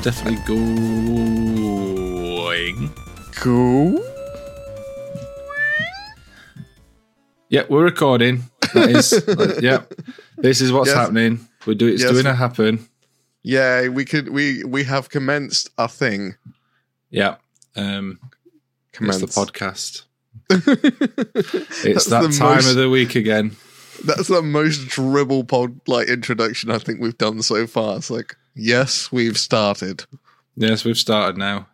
Are definitely going. Cool. Yep, we're recording. That is, like, yep. This is what's Yes. happening. We're doing. It's Yes. doing to happen. Yeah, we could we we have commenced a thing. Yeah. Um, it's Commenced the podcast. It's It's that time of the week again. That's the most dribble pod like introduction I think we've done so far. It's like, yes, we've started. Yes, we've started now.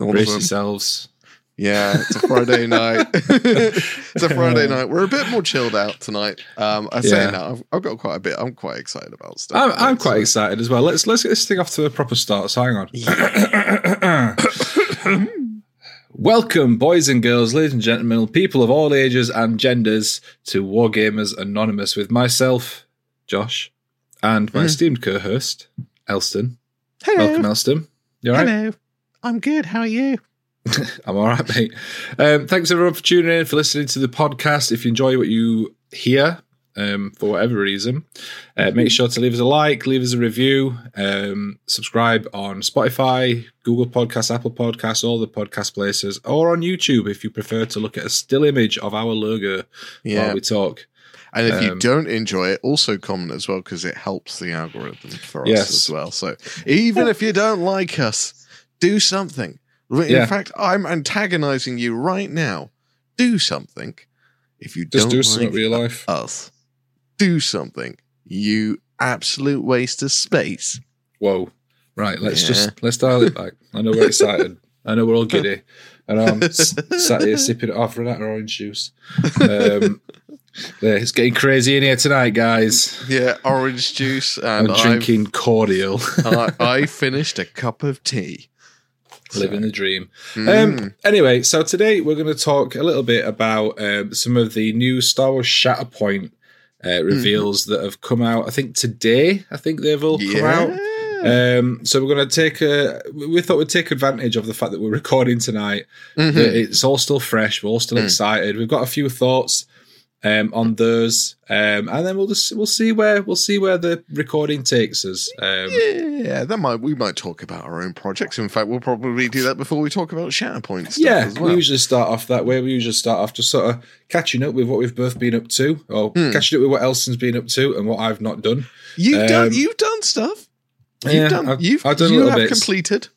All Brace yourselves. Yeah, it's a Friday night. it's a Friday night. We're a bit more chilled out tonight. Um, I say Yeah. now, I've, I've got quite a bit. I'm quite excited about stuff. I'm, I'm So- quite excited as well. Let's let's get this thing off to a proper start. So hang on. Welcome, boys and girls, ladies and gentlemen, people of all ages and genders, to Wargamers Anonymous with myself, Josh, and my Mm. esteemed co-host, Elston. Hello. Welcome, Elston. You all right? Hello. I'm good. How are you? I'm all right, mate. Um, thanks everyone for tuning in, for listening to the podcast. If you enjoy what you hear, um, for whatever reason, uh, make sure to leave us a like, leave us a review, um, subscribe on Spotify, Google Podcasts, Apple Podcasts, all the podcast places, or on YouTube if you prefer to look at a still image of our logo Yeah. while we talk. And if you Um, don't enjoy it, also comment as well because it helps the algorithm for us as well. So even if you don't like us, do something. In Yeah. fact, I'm antagonizing you right now. Do something. If you Just don't do something like with your life. us, do something. You absolute waste of space. Whoa. Right, let's Yeah. just let's dial it back. I know we're excited. I know we're all giddy. And I'm s- sat here sipping it off Renata orange juice. Um, yeah, it's getting crazy in here tonight, guys. Yeah, orange juice, and I'm I've- drinking cordial, I, I finished a cup of tea. living the dream. Mm. Um, anyway, so today we're going to talk a little bit about um, some of the new Star Wars Shatterpoint uh, reveals that have come out. I think today. I think they've all come out. Um, so we're going to take a. We thought we'd take advantage of the fact that we're recording tonight. Mhm. that It's all still fresh. We're all still Mm. excited. We've got a few thoughts um, on those, um, and then we'll just we'll see where we'll see where the recording takes us. Um, Yeah, that might we might talk about our own projects. In fact, we'll probably do that before we talk about Shatterpoint stuff yeah, as well. we usually start off that way. We usually start off just sort of catching up with what we've both been up to, or Hmm. catching up with what Elston's been up to and what I've not done. You've done um, you've done stuff. You've Yeah, done I've- you've I've done you have bits. completed.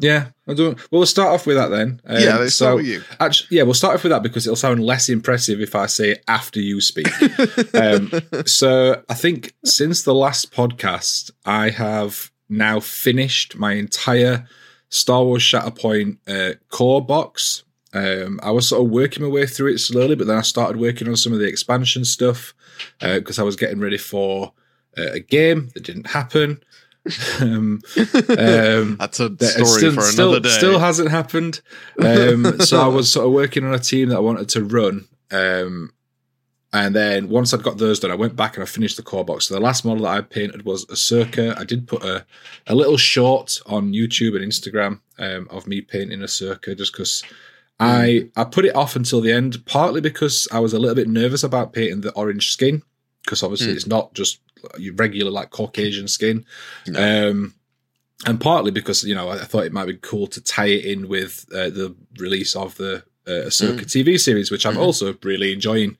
Yeah, I don't. Well, we'll start off with that then. Um, yeah, let's so- you. Actually, yeah, we'll start off with that because it'll sound less impressive if I say it after you speak. um, so I think since the last podcast, I have now finished my entire Star Wars Shatterpoint uh, core box. Um, I was sort of working my way through it slowly, but then I started working on some of the expansion stuff because I was getting ready for uh, a game that didn't happen. Um, um, That's a story still, for still, another day. Still hasn't happened. Um, so I was sort of working on a team that I wanted to run. Um, and then once I'd got those done, I went back and I finished the core box. So the last model that I painted was Ahsoka. I did put a, a little short on YouTube and Instagram um, of me painting Ahsoka just because I, I put it off until the end, partly because I was a little bit nervous about painting the orange skin because obviously Mm. it's not just your regular like Caucasian skin. No. Um, and partly because you know I thought it might be cool to tie it in with uh, the release of the uh, Ahsoka TV series, which I'm Mhm. also really enjoying.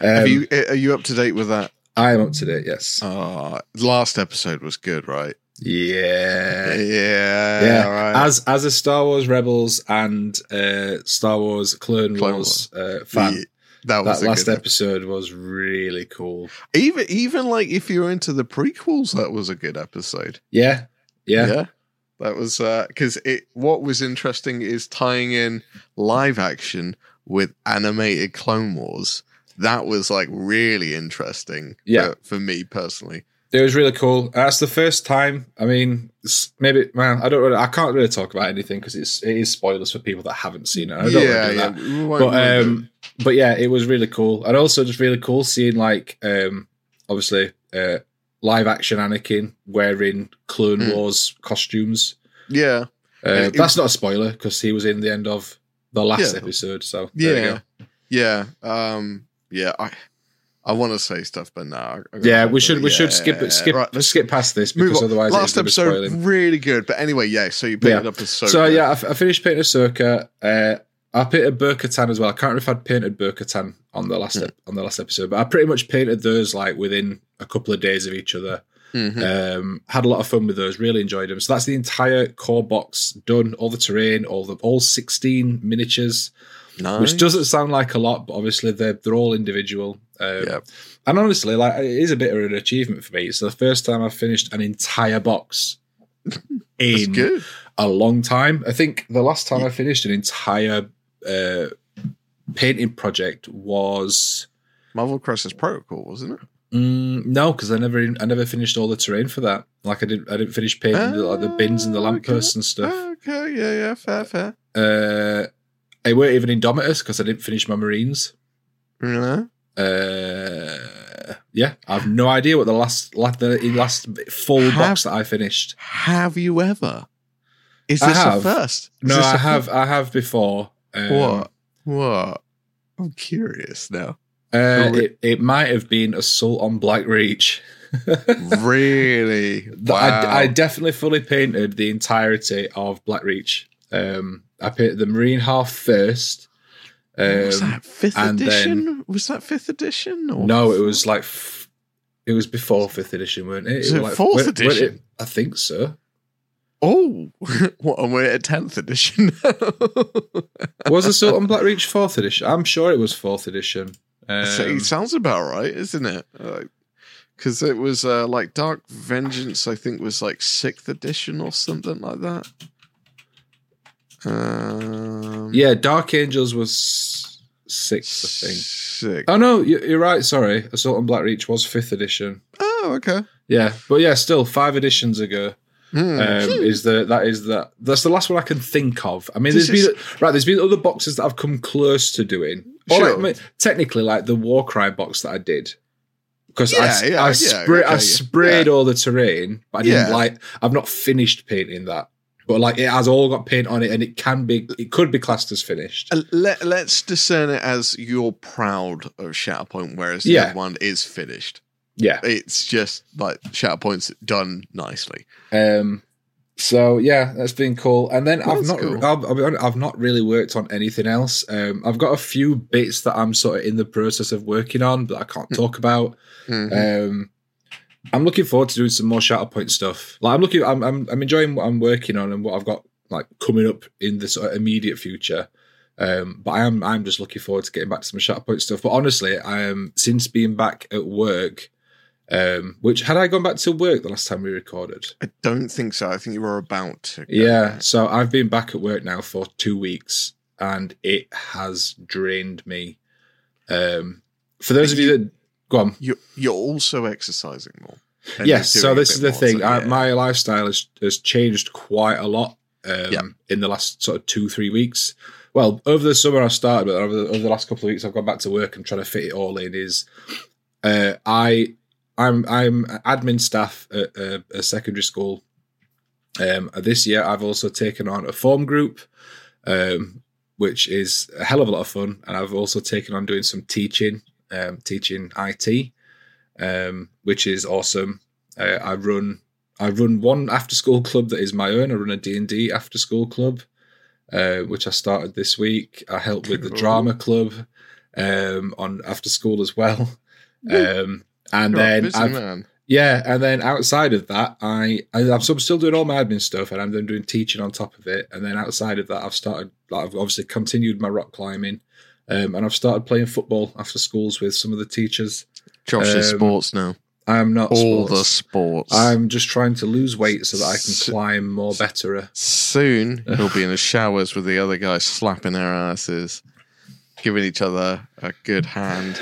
Um, you are you up to date with that? I am up to date. Yes. Uh, last episode was good, right? yeah. Yeah, Yeah, right. as as a Star Wars Rebels and uh, Star Wars Clone, Clone Wars uh, fan, that was that last episode was really cool. Even even like if you're into the prequels, that was a good episode. Yeah, yeah, That was uh, because it. What was interesting is tying in live action with animated Clone Wars. That was like really interesting. Yeah. for, for me personally. It was really cool. That's the first time. I mean, maybe man, I don't. Really, I can't really talk about anything because it's it is spoilers for people that haven't seen it. I don't yeah, want to do yeah. that. But we won't do um, but yeah, it was really cool, and also just really cool seeing like um, obviously uh, live action Anakin wearing Clone Mm. Wars costumes. yeah, Uh, that's not a spoiler because he was in the end of the last Yeah. episode. So there you yeah, go. yeah, um, yeah. I I want to say stuff, but no. Yeah, we should we yeah, should skip it. Skip right, let's skip past this move because on. otherwise Last it's gonna be episode, really good. But anyway, yeah. So you painted Yeah. up as so. So yeah, I, f- I finished painting Ahsoka. Uh, I painted Bo-Katan as well. I can't remember if I'd painted Bo-Katan on the last ep- on the last episode, but I pretty much painted those like within a couple of days of each other. Mhm. Um, had a lot of fun with those. Really enjoyed them. So that's the entire core box done. All the terrain, all the all sixteen miniatures, nice. which doesn't sound like a lot, but obviously they're they're all individual. Um, Yep. And honestly, like it is a bit of an achievement for me. It's the first time I've finished an entire box in good. a long time. I think the last time I finished an entire uh, painting project was Marvel Crisis Protocol, wasn't it? mm, no, because I never I never finished all the terrain for that. Like I didn't I didn't finish painting the, like the bins and the Ah, lampposts okay. and stuff. Okay, yeah, yeah, fair, fair. Uh, I weren't even Indomitus because I didn't finish my Marines. Know? Uh, yeah, I have no idea what the last like the last full Have- box that I finished. Have you ever? Is I this a first? Is No, I have I have before. Um, What? What? I'm curious now. Uh, it, it might have been Assault on Black Reach. really? Wow. I, I definitely fully painted the entirety of Black Reach. Um, I painted the Marine half first. Um, was that fifth and edition? was that fifth edition? Or no, it was like f- it was before fifth edition, weren't it? Was it like, fourth weren't- weren't edition? it- I think so. Oh, what? And we're at tenth edition. Was Assault on Black Reach fourth edition? I'm sure it was fourth edition. Um, it sounds about right, isn't it? Because it was uh, like Dark Vengeance, I think, was like sixth edition or something like that. Um, yeah, Dark Angels was six, I think. Six. Oh no, you- you're right. Sorry, Assault on Black Reach was fifth edition. Oh, okay. Yeah, but yeah, still five editions ago Hmm. um, is the that is that that's the last one I can think of. I mean, This there's is- been right. There's been other boxes that I've come close to doing. Or Sure. like, I mean, technically, like the Warcry box that I did. Because I, Yeah, s- yeah, I, yeah, spray, okay, I yeah. sprayed all the terrain, but I didn't Yeah. like. I've not finished painting that, but like it has all got paint on it, and it can be, it could be classed as finished. Uh, Let, let's discern it as you're proud of Shatterpoint, whereas the Yeah. other one is finished. Yeah, It's just like Shatterpoint's done nicely. Um, so yeah, that's been cool. And then I've not, cool. I'll, I'll be honest, I've not really worked on anything else. Um, I've got a few bits that I'm sort of in the process of working on but I can't Hmm. talk about. Mhm. Um, I'm looking forward to doing some more Shatterpoint stuff. Like I'm looking, I'm, I'm, I'm enjoying what I'm working on and what I've got like coming up in the sort of immediate future. Um, but I am, I'm just looking forward to getting back to some Shatterpoint stuff. But honestly, I am since being back at work. Um, which had I gone back to work the last time we recorded? I don't think so. I think you were about to. go Yeah, so I've been back at work now for two weeks, and it has drained me. Um, for those of you that go on, You're, you're also exercising more. yes. So this is the more, thing. so I, my lifestyle has has changed quite a lot um, Yeah. in the last sort of two three weeks. Well, over the summer I started, but over the, over the last couple of weeks I've gone back to work and trying to fit it all in. Is uh, I I'm I'm admin staff at a, a secondary school. Um, this year I've also taken on a form group, um, which is a hell of a lot of fun, and I've also taken on doing some teaching, um, teaching IT, um, which is awesome. Uh, I run I run one after school club that is my own. I run a D and D after school club, uh, which I started this week. I help with the Cool. drama club um, on after school as well. Um, and You're then yeah, and then outside of that, I, I I'm still still doing all my admin stuff, and I'm then doing teaching on top of it. And then outside of that, I've started like I've obviously continued my rock climbing, um, and I've started playing football after schools with some of the teachers. Josh is um, sports now. I'm not All sports. the sports. I'm just trying to lose weight so that I can climb more better. Soon he'll be in the showers with the other guys slapping their asses, giving each other a good hand.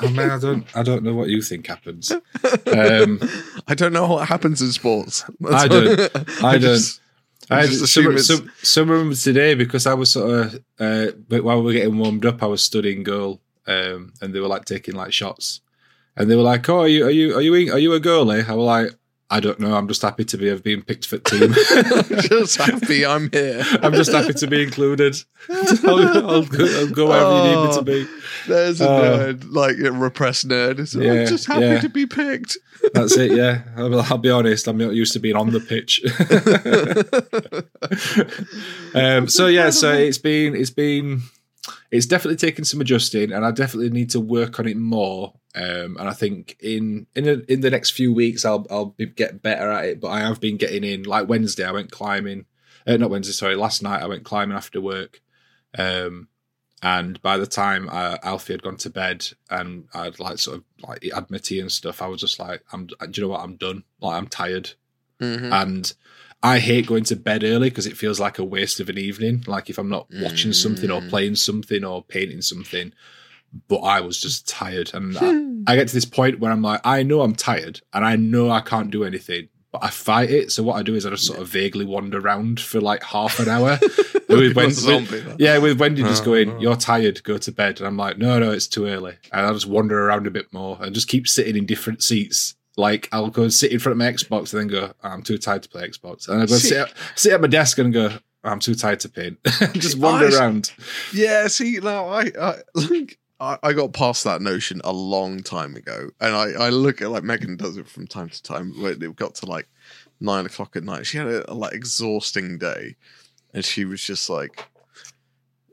I mean, I don't, I don't know what you think happens. Um, I don't know what happens in sports. That's I don't. I don't. just- I just some, some, some of them today because I was sort of, uh, but while we were getting warmed up, I was studying goal, um, and they were like taking like shots, and they were like, "Oh, are you, are you, are you, are you a goalie?" I was like, I don't know. I'm just happy to be have been picked for team. just happy I'm here. I'm just happy to be included. I'll, I'll, go, I'll go wherever you need me to be. There's a Oh. nerd, like a repressed nerd. It's, Yeah, I'm just happy yeah. to be picked. That's it. Yeah, I'll, I'll be honest. I'm not used to being on the pitch. um, so yeah, so it's been it's been it's definitely taken some adjusting, and I definitely need to work on it more. Um, and I think in in a, in the next few weeks, I'll I'll be, get better at it. But I have been getting in. Like Wednesday, I went climbing. Uh, not Wednesday, sorry. Last night, I went climbing after work. Um, and by the time uh, Alfie had gone to bed and I'd like sort of like had my tea and stuff, I was just like, "I'm." Do you know what? I'm done. Like I'm tired, Mhm. and I hate going to bed early because it feels like a waste of an evening. Like if I'm not watching something or Mm. playing something or painting something, but I was just tired, and I, I get to this point where I'm like, I know I'm tired and I know I can't do anything, but I fight it. So what I do is I just sort of vaguely wander around for like half an hour. with, Like a Wen- zombie. with- yeah, with Wendy just Oh, going, no. "You're tired, go to bed," and I'm like, "No, no, it's too early," and I'll just wander around a bit more and just keep sitting in different seats. Like I'll go sit in front of my Xbox and then go, "I'm too tired to play Xbox," and I go sit at, sit at my desk and go, "I'm too tired to paint." just wander I- around. Yeah, see, now I, I like I, I got past that notion a long time ago, and I, I look at like Megan does it from time to time. When it got to like nine o'clock at night, she had a, a like exhausting day, and she was just like,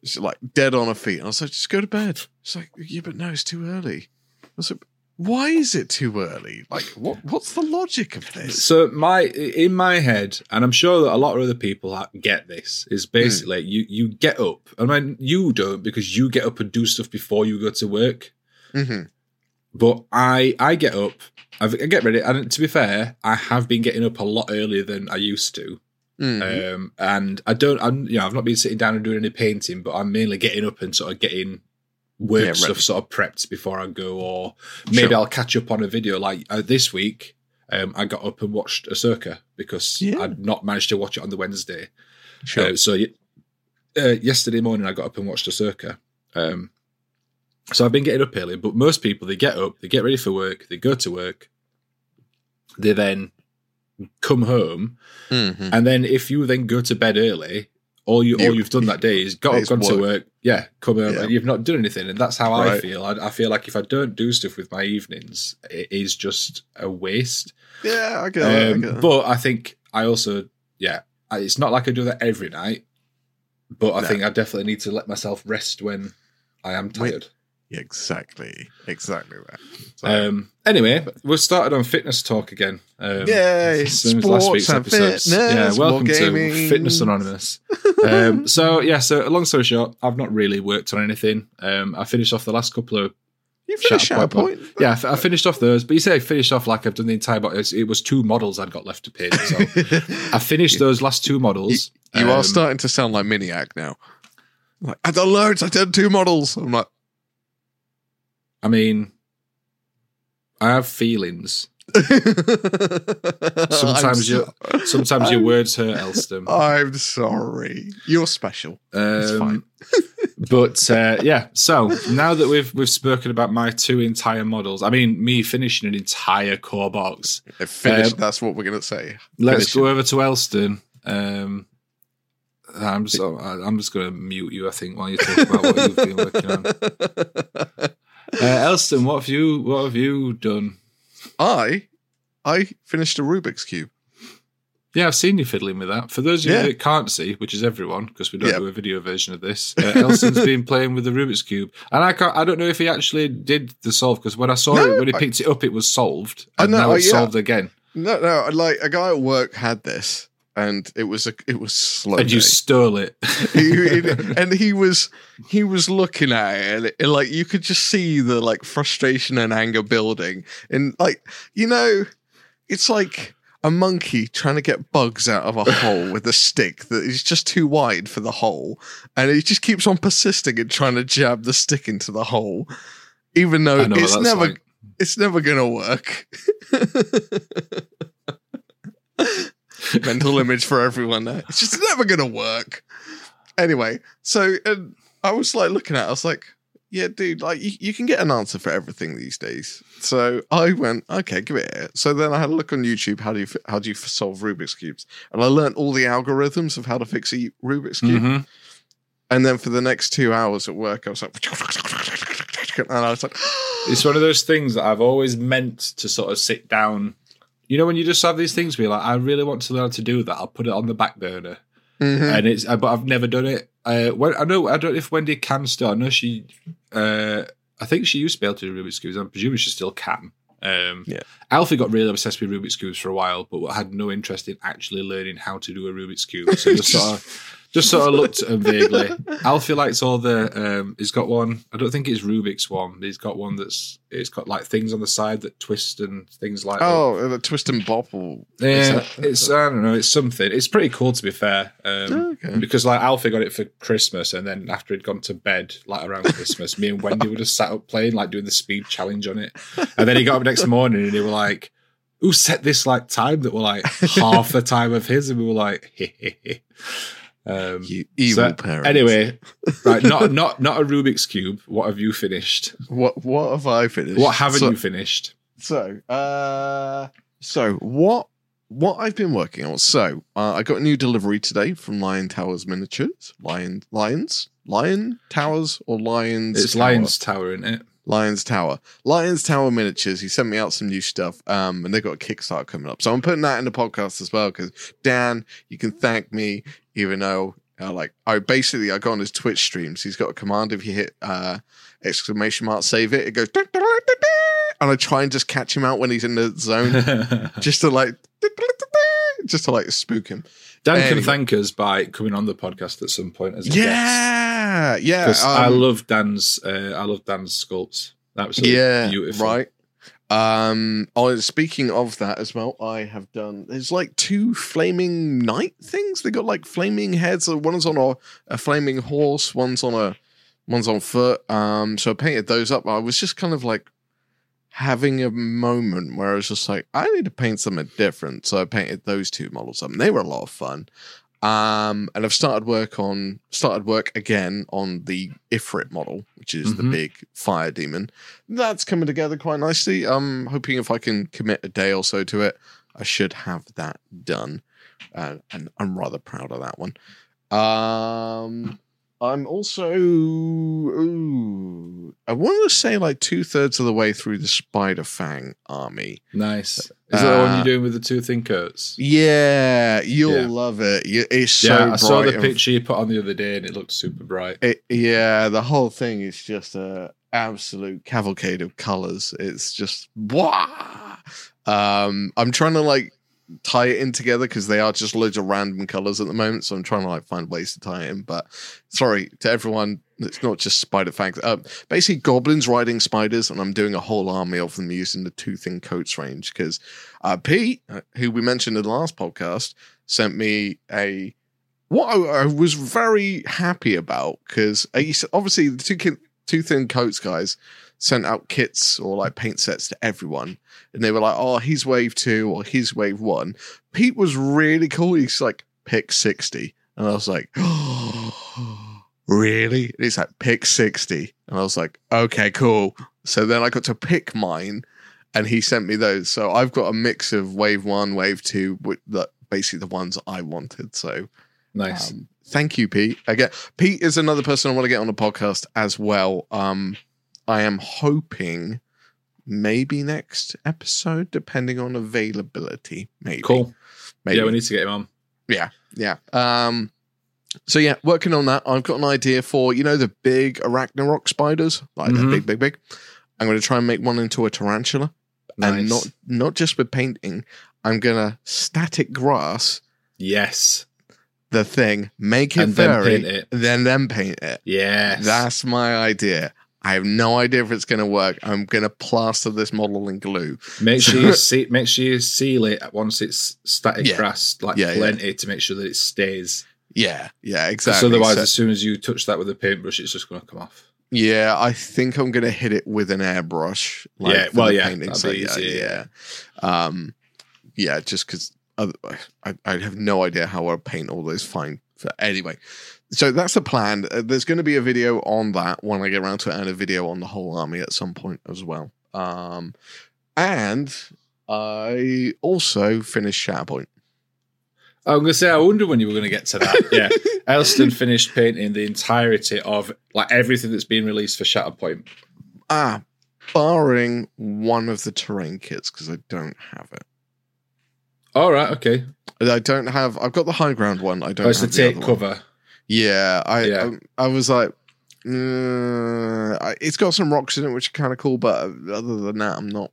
she's like dead on her feet. And I was like, just go to bed. She's like, yeah, but no, it's too early. I was like, why is it too early? Like, what what's the logic of this? So my in my head, and I'm sure that a lot of other people get this, is basically you you get up. I mean, you don't because you get up and do stuff before you go to work. hmm But I I get up, I I get ready, and to be fair, I have been getting up a lot earlier than I used to. Mhm. Um, and I don't, I'm you know, I've not been sitting down and doing any painting, but I'm mainly getting up and sort of getting work Yeah, stuff sort of prepped before I go, or maybe Sure. I'll catch up on a video. Like uh, this week, um, I got up and watched Ahsoka because Yeah. I'd not managed to watch it on the Wednesday. Sure. Uh, so uh, yesterday morning, I got up and watched Ahsoka. Um, so I've been getting up early, but most people they get up, they get ready for work, they go to work, they then come home, Mhm. and then if you then go to bed early, all you all You- you've done that day is got up, gone to work. work, yeah, come home, Yeah. and you've not done anything, and that's how I feel. I, I feel like if I don't do stuff with my evenings, it is just a waste. Yeah, I get that. I Um, get that. but I think I also, yeah, I- it's not like I do that every night, but I No. think I definitely need to let myself rest when I am Wait. Exactly. Exactly that. So, Um, anyway, we've started on fitness talk again. Um, Yay, same as sports and fitness, Yeah, welcome to. Fitness Anonymous. um, so yeah, so long story short, I've not really worked on anything. Um, I finished off the last couple of you finished Shatterpoint. SharePoint? yeah, I finished off those. But you say I finished off like I've done the entire. But it was two models I'd got left to paint. So I finished those last two models. you Um, are starting to sound like Miniac now. Like, I done loads. I done two models. I'm like, I mean, I have feelings. Sometimes so- Sometimes your words hurt, Elston. I'm sorry. You're special. It's Um, fine. but uh, yeah, so now that we've we've spoken about my two entire models, I mean me finishing an entire core box. Finished. um, that's what we're gonna say. Let's Finish go over to Elston. Um, I'm just I'm just going to mute you. I think while you talk about what you've been working on. Uh, Elston, what have you what have you done? I, I finished a Rubik's cube. Yeah, I've seen you fiddling with that. For those of Yeah. you that can't see, which is everyone, because we don't Yeah. do a video version of this, uh, Elston's been playing with the Rubik's cube, and I can't. I don't know if he actually did the solve because when I saw No, it, when he I- picked it up, it was solved, I and know, now uh, it's yeah. solved again. No, no. Like a guy at work had this, and it was a, it was slow. and you stole it. He- and he was he was looking at it and, it- and, like you could just see the like frustration and anger building and like you know it's like a monkey trying to get bugs out of a hole with a stick that is just too wide for the hole and he just keeps on persisting and trying to jab the stick into the hole even though I know what it's never like. it's never gonna work mental image for everyone there it's just never gonna work anyway so and i was like looking at it, i was like yeah, dude, like you, you can get an answer for everything these days. So I went, okay, give it. Here. So then I had a look on YouTube. How do you how do you solve Rubik's cubes? And I learned all the algorithms of how to fix a Rubik's cube. Mhm. And then for the next two hours at work, I was like, and I was like, It's one of those things that I've always meant to sort of sit down. You know, when you just have these things where you're like, I really want to learn how to do that, I'll put it on the back burner. Mhm. and it's uh, but I've never done it. Uh, when, I know I don't know if Wendy can still. I know she. Uh, I think she used to be able to do Rubik's cubes. I'm presuming she still can. Um, Yeah. Alfie got really obsessed with Rubik's cubes for a while, but had no interest in actually learning how to do a Rubik's cube. So just sort of, just sort of looked at him vaguely. Alfie likes all the. Um, he's got one. I don't think it's Rubik's one. He's got one that's. It's got like things on the side that twist and things like that. oh, the twist and bobble. Yeah, that- it's I don't know, it's something. It's pretty cool to be fair, um, Okay. because like Alfie got it for Christmas, and then after he'd gone to bed, like around Christmas, me and Wendy were just sat up playing, like doing the speed challenge on it, and then he got up next morning and he were like, "Who set this like time that were like half the time of his?" And we were like, um, you evil so, parents. Anyway, right, not not not a Rubik's cube. What have you finished? what what have I finished? What haven't So- you finished? So, uh, so what what I've been working on. So, uh, I got a new delivery today from Lion Towers Miniatures. Lion Lions Lion Towers or Lions? It's Tower? Lions Tower, isn't it? Lions Tower. Lions Tower Miniatures. He sent me out some new stuff. Um, and they got a Kickstarter coming up. So I'm putting that in the podcast as well because Dan, you can thank me, even though uh, like I basically I go on his Twitch streams. He's got a command if you hit uh exclamation mark save it, it goes and I try and just catch him out when he's in the zone, just to like just to like spook him. Dan can thank us by coming on the podcast at some point as a guest. Yeah, yeah. Because I um, love Dan's, uh, I love Dan's sculpts. Absolutely yeah, beautiful. right. Um, oh, speaking of that as well, I have done. There's like two flaming knight things. They got like flaming heads. Uh, One's on a, a flaming horse. One's on a one's on foot. Um, so I painted those up. I was just kind of like having a moment where I was just like, I need to paint something different. So I painted those two models up, and they were a lot of fun. Um, and I've started work on started work again on the Ifrit model, which is the Mhm. big fire demon. That's coming together quite nicely. I'm hoping if I can commit a day or so to it, I should have that done. Uh, and I'm rather proud of that one. Um, I'm also, ooh, I want to say like two thirds of the way through the Spider Fang army. Nice. Is that the one Uh, you're doing with the two thin coats? Yeah, you'll Yeah. love it. It's so yeah, I saw the picture you put on the other day and it looked super bright. It, yeah, the whole thing is just a absolute cavalcade of colors. It's just wow. Um, I'm trying to like tie it in together because they are just loads of random colors at the moment. So I'm trying to like find ways to tie it in. But sorry to everyone, it's not just spider fangs. Uh, basically, goblins riding spiders, and I'm doing a whole army of them using the two thin coats range because uh, Pete, uh, who we mentioned in the last podcast, sent me a what I, I was very happy about because obviously the two two thin coats guys sent out kits or like paint sets to everyone, and they were like, "Oh, he's wave two or he's wave one." Pete was really cool. He's like pick sixty, and I was like, "Oh, really?" And he's like pick sixty, and I was like, "Okay, cool." So then I got to pick mine, and he sent me those. So I've got a mix of wave one, wave two, with the basically the ones I wanted. So Nice. um, thank you, Pete. Again, Pete is another person I want to get on the podcast as well. Um, I am hoping maybe next episode, depending on availability. Maybe. cool. Maybe. Yeah, we need to get him on. Yeah. Yeah. Um, so yeah, working on that. I've got an idea for you know the big arachnarok spiders, like Mhm. the big, big, big. I'm going to try and make one into a tarantula, and not not just with painting. I'm gonna static grass yes. the thing, make it And then furry, paint it. then then paint it. Yes. That's my idea. I have no idea if it's going to work. I'm going to plaster this model in glue. Make sure you see, make sure you seal it once it's static Yeah. grass, like Yeah, yeah. plenty to make sure that it stays. Yeah, yeah, exactly. otherwise, So- as soon as you touch that with a paintbrush, it's just going to come off. yeah, I think I'm going to hit it with an airbrush. Yeah, well, yeah, painting. So yeah, yeah, um, yeah, just because I, I have no idea how I'll paint all those fine. Anyway, so that's the plan. Uh, there's going to be a video on that when I get around to it, and a video on the whole army at some point as well. Um, and I also finished Shatterpoint. I'm going to say, I wonder when you were going to get to that. Yeah. Elston finished painting the entirety of like everything that's been released for Shatterpoint. Ah, barring one of the terrain kits because I don't have it. All right. Okay. I don't have. I've got the high ground one. I don't. Oh, it's the have the tape other one. Yeah, I, Yeah. um, I was like, uh, it's got some rocks in it, which are kind of cool. But other than that, I'm not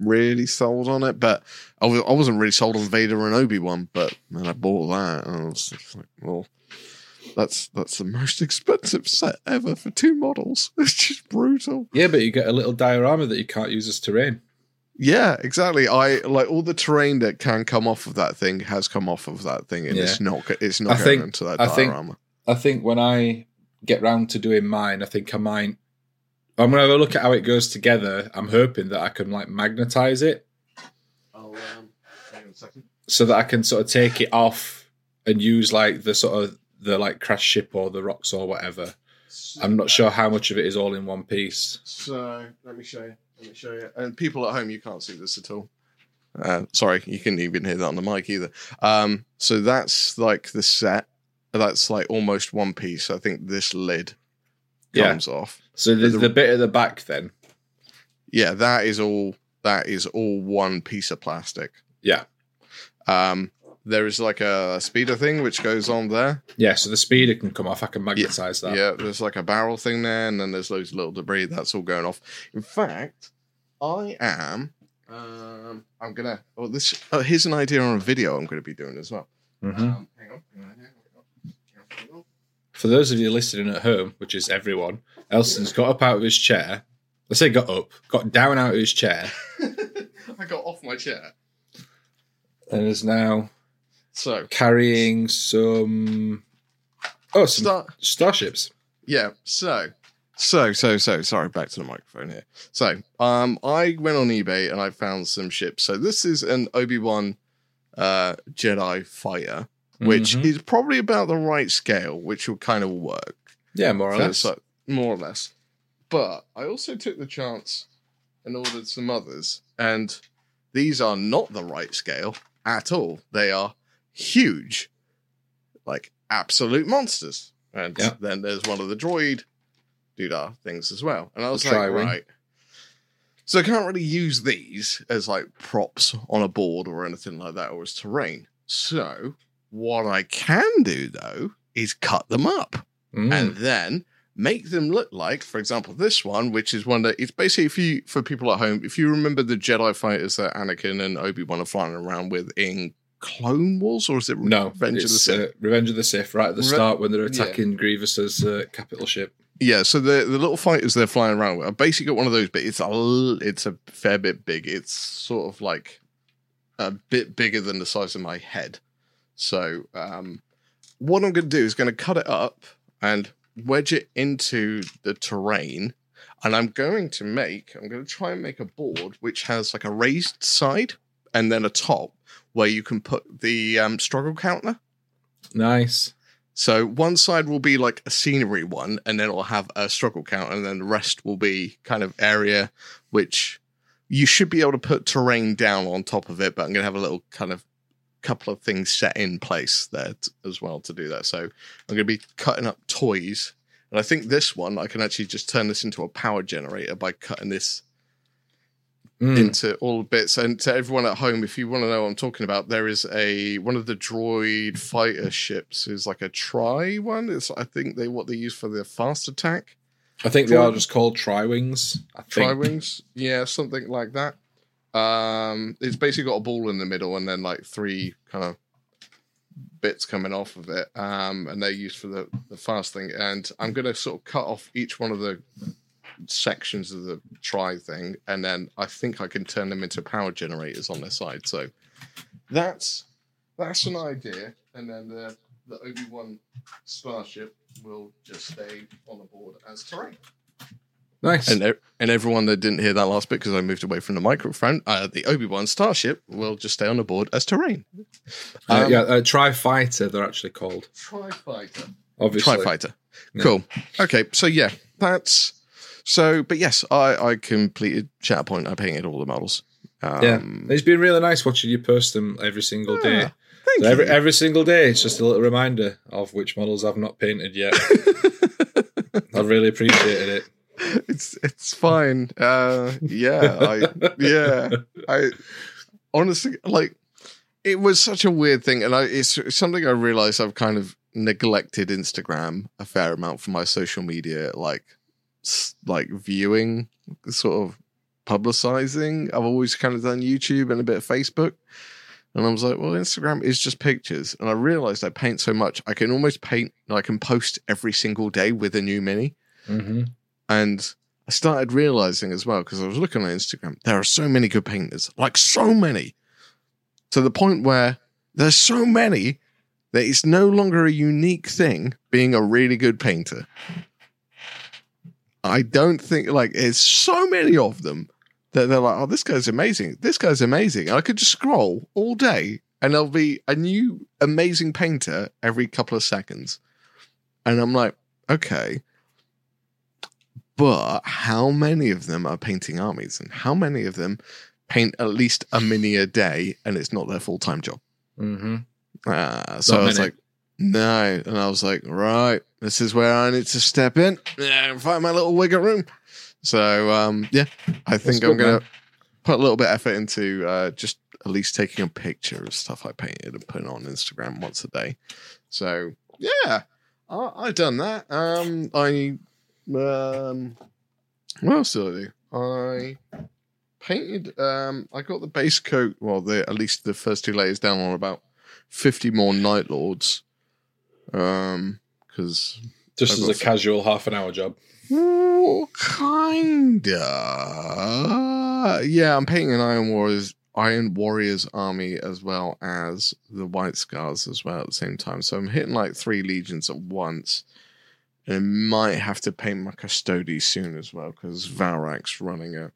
really sold on it. But I w- I wasn't really sold on Vader and Obi Wan. But then I bought that, and I was just like, well, that's that's the most expensive set ever for two models. It's just brutal. Yeah, but you get a little diorama that you can't use as terrain. Yeah, exactly. I like all the terrain that can come off of that thing has come off of that thing, and Yeah. it's not. It's not I going think- into that I think- diorama. I think when I get round to doing mine, I think I might. I'm gonna have a look at how it goes together. I'm hoping that I can like magnetize it I'll um, hang on a second. so that I can sort of take it off and use like the sort of the like crash ship or the rocks or whatever. I'm not sure how much of it is all in one piece. So let me show you. Let me show you. And people at home, you can't see this at all. Uh, sorry, you couldn't even hear that on the mic either. Um, so that's like the set. That's like almost one piece. I think this lid Yeah. comes off. So there's the- the bit at the back then. Yeah, that is all. That is all one piece of plastic. Yeah. Um, there is like a speeder thing which goes on there. Yeah, so the speeder can come off. I can magnetize that. Yeah, there's like a barrel thing there, and then there's loads of little debris. That's all going off. In fact, I am. Um, I'm gonna. Oh, this. Oh, here's an idea on a video I'm going to be doing as well. Mhm. Um, hang on. Hang on, hang on, hang on. For those of you listening at home, which is everyone, Elston's got up out of his chair. I say got up, got down out of his chair, I got off my chair. and is now So carrying some oh some start. starships. Yeah. So, so, so, so. Sorry, back to the microphone here. So, um, I went on eBay and I found some ships. So this is an Obi Wan, uh, Jedi fighter, which Mhm. is probably about the right scale, which will kind of work. yeah, more or less. like- more or less. But I also took the chance and ordered some others, and these are not the right scale at all. They are huge, like absolute monsters. And Yeah. then there's one of the droid doodah things as well. And I was The like, tri-wing. right. So I can't really use these as like props on a board or anything like that, or as terrain. So what I can do though is cut them up Mm. and then make them look like, for example, this one, which is one that it's basically if you for people at home, if you remember the Jedi fighters that Anakin and Obi Wan are flying around with in Clone Wars, or is it no, Revenge of the Sith? uh, Revenge of the Sith, right at the Re- start when they're yeah. attacking Grievous's uh, capital ship. Yeah, so the the little fighters they're flying around with, I basically got one of those, but it's a it's a fair bit big. It's sort of like a bit bigger than the size of my head. So um, what I'm going to do is going to cut it up and wedge it into the terrain, and I'm going to make I'm going to try and make a board which has like a raised side and then a top where you can put the um, struggle counter. Nice. So one side will be like a scenery one, and then it'll have a struggle count, and then the rest will be kind of area which you should be able to put terrain down on top of it. But I'm going to have a little kind of couple of things set in place there t- as well to do that. So I'm going to be cutting up toys, and I think this one I can actually just turn this into a power generator by cutting this Mm. into all bits. And to everyone at home, if you want to know what I'm talking about, there is a one of the droid fighter ships is like a tri one. It's I think they what they use for their fast attack. I think they are just called tri wings. Tri wings, yeah, something like that. Um, it's basically got a ball in the middle and then like three kind of bits coming off of it. Um, and they're used for the the fast thing. And I'm gonna sort of cut off each one of the sections of the tri thing, and then I think I can turn them into power generators on their side. So that's that's an idea. And then the the Obi Wan starship will just stay on the board as terrain. Nice. And and everyone that didn't hear that last bit because I moved away from the microphone, uh, the Obi Wan Starship will just stay on the board as terrain. Uh, Um, yeah, uh, Tri Fighter, they're actually called. Tri Fighter. Obviously. Tri Fighter. Yeah. Cool. Okay, so yeah, that's so. But yes, I I completed Shatterpoint. I painted all the models. Um, Yeah. It's been really nice watching you post them every single day. Ah, Thank So every you. every single day, it's just a little reminder of which models I've not painted yet. I really appreciated it. it's it's fine. Uh, yeah, I yeah, I honestly like. It was such a weird thing, and I it's, it's something I realized I've kind of neglected Instagram a fair amount for my social media, like like viewing, sort of publicizing. I've always kind of done YouTube and a bit of Facebook. And I was like, well, Instagram is just pictures. And I realized I paint so much, I can almost paint, I can post every single day with a new mini. hmm And I started realizing as well, because I was looking on Instagram, there are so many good painters, like so many, to the point where there's so many that it's no longer a unique thing being a really good painter. I don't think, like, it's so many of them that they're like, oh, this guy's amazing. This guy's amazing. And I could just scroll all day and there'll be a new amazing painter every couple of seconds. And I'm like, okay but how many of them are painting armies and how many of them paint at least a mini a day and it's not their full-time job hmm uh, so i was like no and i was like right this is where i need to step in and find my little wiggle room so um yeah i think i'm gonna man. put a little bit of effort into uh just at least taking a picture of stuff i painted and putting on instagram once a day so yeah I, i've done that um i um, what else did I do? I painted. Um, I got the base coat. Well, the at least the first two layers down on about fifty more Night Lords. Um, because Just as a casual half an hour job. kinda. Yeah, I'm painting an Iron Warriors Iron Warriors army as well as the White Scars as well at the same time. So I'm hitting like three legions at once. And I might have to paint my Custodes soon as well because Valrak's running a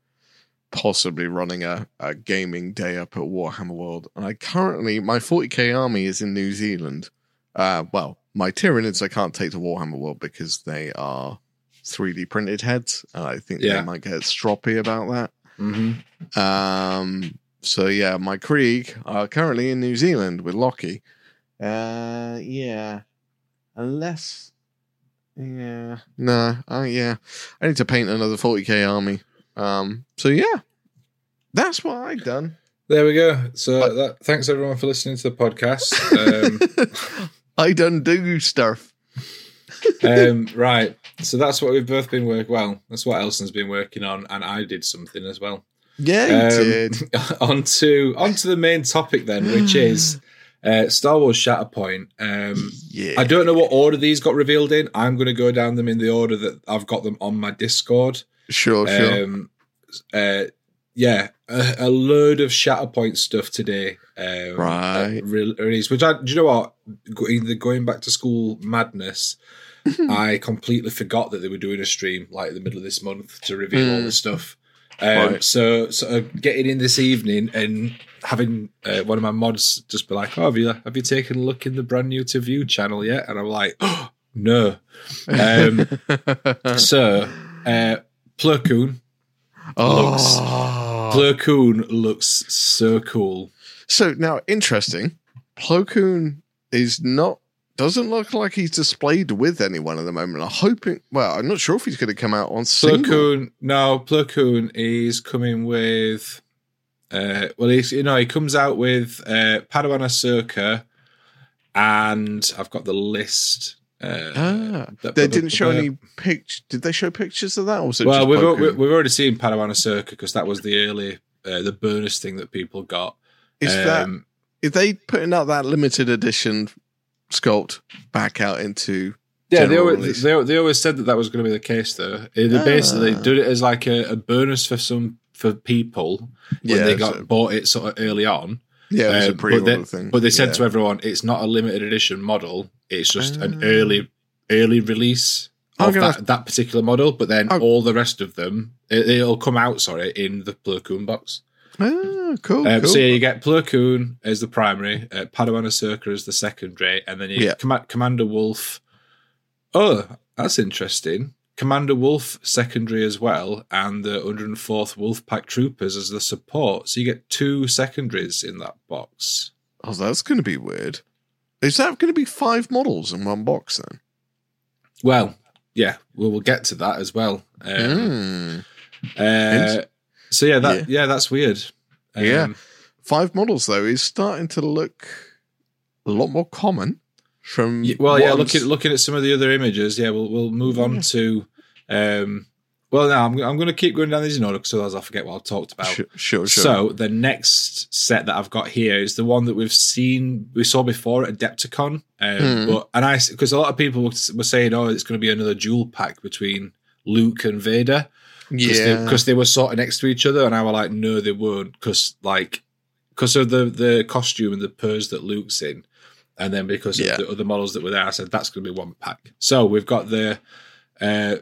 possibly running a, a gaming day up at Warhammer World. And I currently my 40k army is in New Zealand. Uh well, my Tyranids I can't take to Warhammer World because they are 3D printed heads. And I think Yeah. they might get stroppy about that. hmm Um, so yeah, my Krieg are currently in New Zealand with Lockie. Uh, yeah, unless, yeah, no, uh, yeah, I need to paint another 40k army. Um, so yeah, that's what I've done. There we go. So But- that, thanks everyone for listening to the podcast. Um, I done do stuff. um, right. So that's what we've both been working. Well, that's what Elston's been working on, and I did something as well. Yeah, you Um, did. on to on the main topic then, which is uh, Star Wars Shatterpoint. Um, Yeah, I don't know what order these got revealed in. I'm going to go down them in the order that I've got them on my Discord. Sure, sure. Um, uh, yeah, a, a load of Shatterpoint stuff today. Um, Right. uh, re- Released, which I, do you know what? Go- The going back to school madness. I completely forgot that they were doing a stream like in the middle of this month to reveal all Mm. the stuff. Um, Right. So, sort of getting in this evening and having uh, one of my mods just be like, "Oh, have you have you taken a look in the brand new to view channel yet?" And I'm like, oh, "No." Um, so, uh, oh. Plo Koon looks so cool. So now, interesting. Plo Koon is not doesn't look like he's displayed with anyone at the moment. I'm hoping. Well, I'm not sure if he's going to come out on single. Koon, no, is coming with. Uh, well, he's you know he comes out with uh, Padawan Ahsoka, and I've got the list. Uh, Ah, but- they but- didn't show but- any pictures. Did they show pictures of that? Or Well, we've, al- we've already seen Padawan Ahsoka because that was the early, uh, the bonus thing that people got. is that Um, is they putting out that limited edition sculpt back out into? Yeah, they always, they, they always said that that was going to be the case, though. They Ah. basically did it as like a, a bonus for some for people when Yeah, they got so- bought it sort of early on. Yeah, it was Um, but, they, thing. but they said yeah. to everyone, it's not a limited edition model. It's just an early early release of that, that particular model, but then Oh. all the rest of them, it, it'll come out, sorry, in the Plo Koon box. Ah, cool. Um, cool. So you get Plo Koon as the primary, uh, Padawan Ahsoka as the secondary, and then you Yeah. get Com- Commander Wolffe. Oh, that's interesting. Commander Wolffe secondary as well, and the 104th Wolfpack Troopers as the support. So you get two secondaries in that box. oh, that's going to be weird. Is that going to be five models in one box then? Well, yeah, well, we'll get to that as well. Um, Mm. uh, so yeah, that yeah. that's weird. Um, Yeah. Five models though is starting to look a lot more common. From Well, yeah, looking looking at some of the other images, yeah, we'll we'll move on Yeah. to. Um, well, no, I'm I'm going to keep going down these in order because otherwise I'll forget what I've talked about. Sure, sure, sure. So the next set that I've got here is the one that we've seen we saw before at Adepticon, um, Hmm. but and I because a lot of people were, saying, oh, it's going to be another dual pack between Luke and Vader yeah, because they, were sort of next to each other, and I were like, no, they weren't, because like because of the the costume and the pose that Luke's in, and then because of the other models that were there, I said that's going to be one pack. So we've got the uh,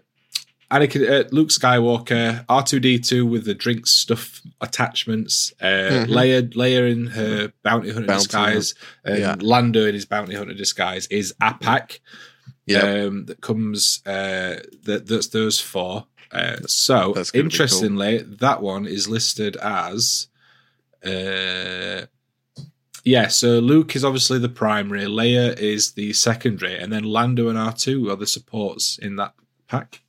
Anakin, uh, Luke Skywalker, R two D two with the drink stuff attachments, uh, Mhm. Leia Leia in her bounty hunter Bounty disguise, and Yeah. Lando in his bounty hunter disguise is a pack yeah, um, that comes uh, that that's those four. Uh, so gonna cool. interestingly, that one is listed as uh, yeah. So Luke is obviously the primary, Leia is the secondary, and then Lando and R two are the supports in that pack.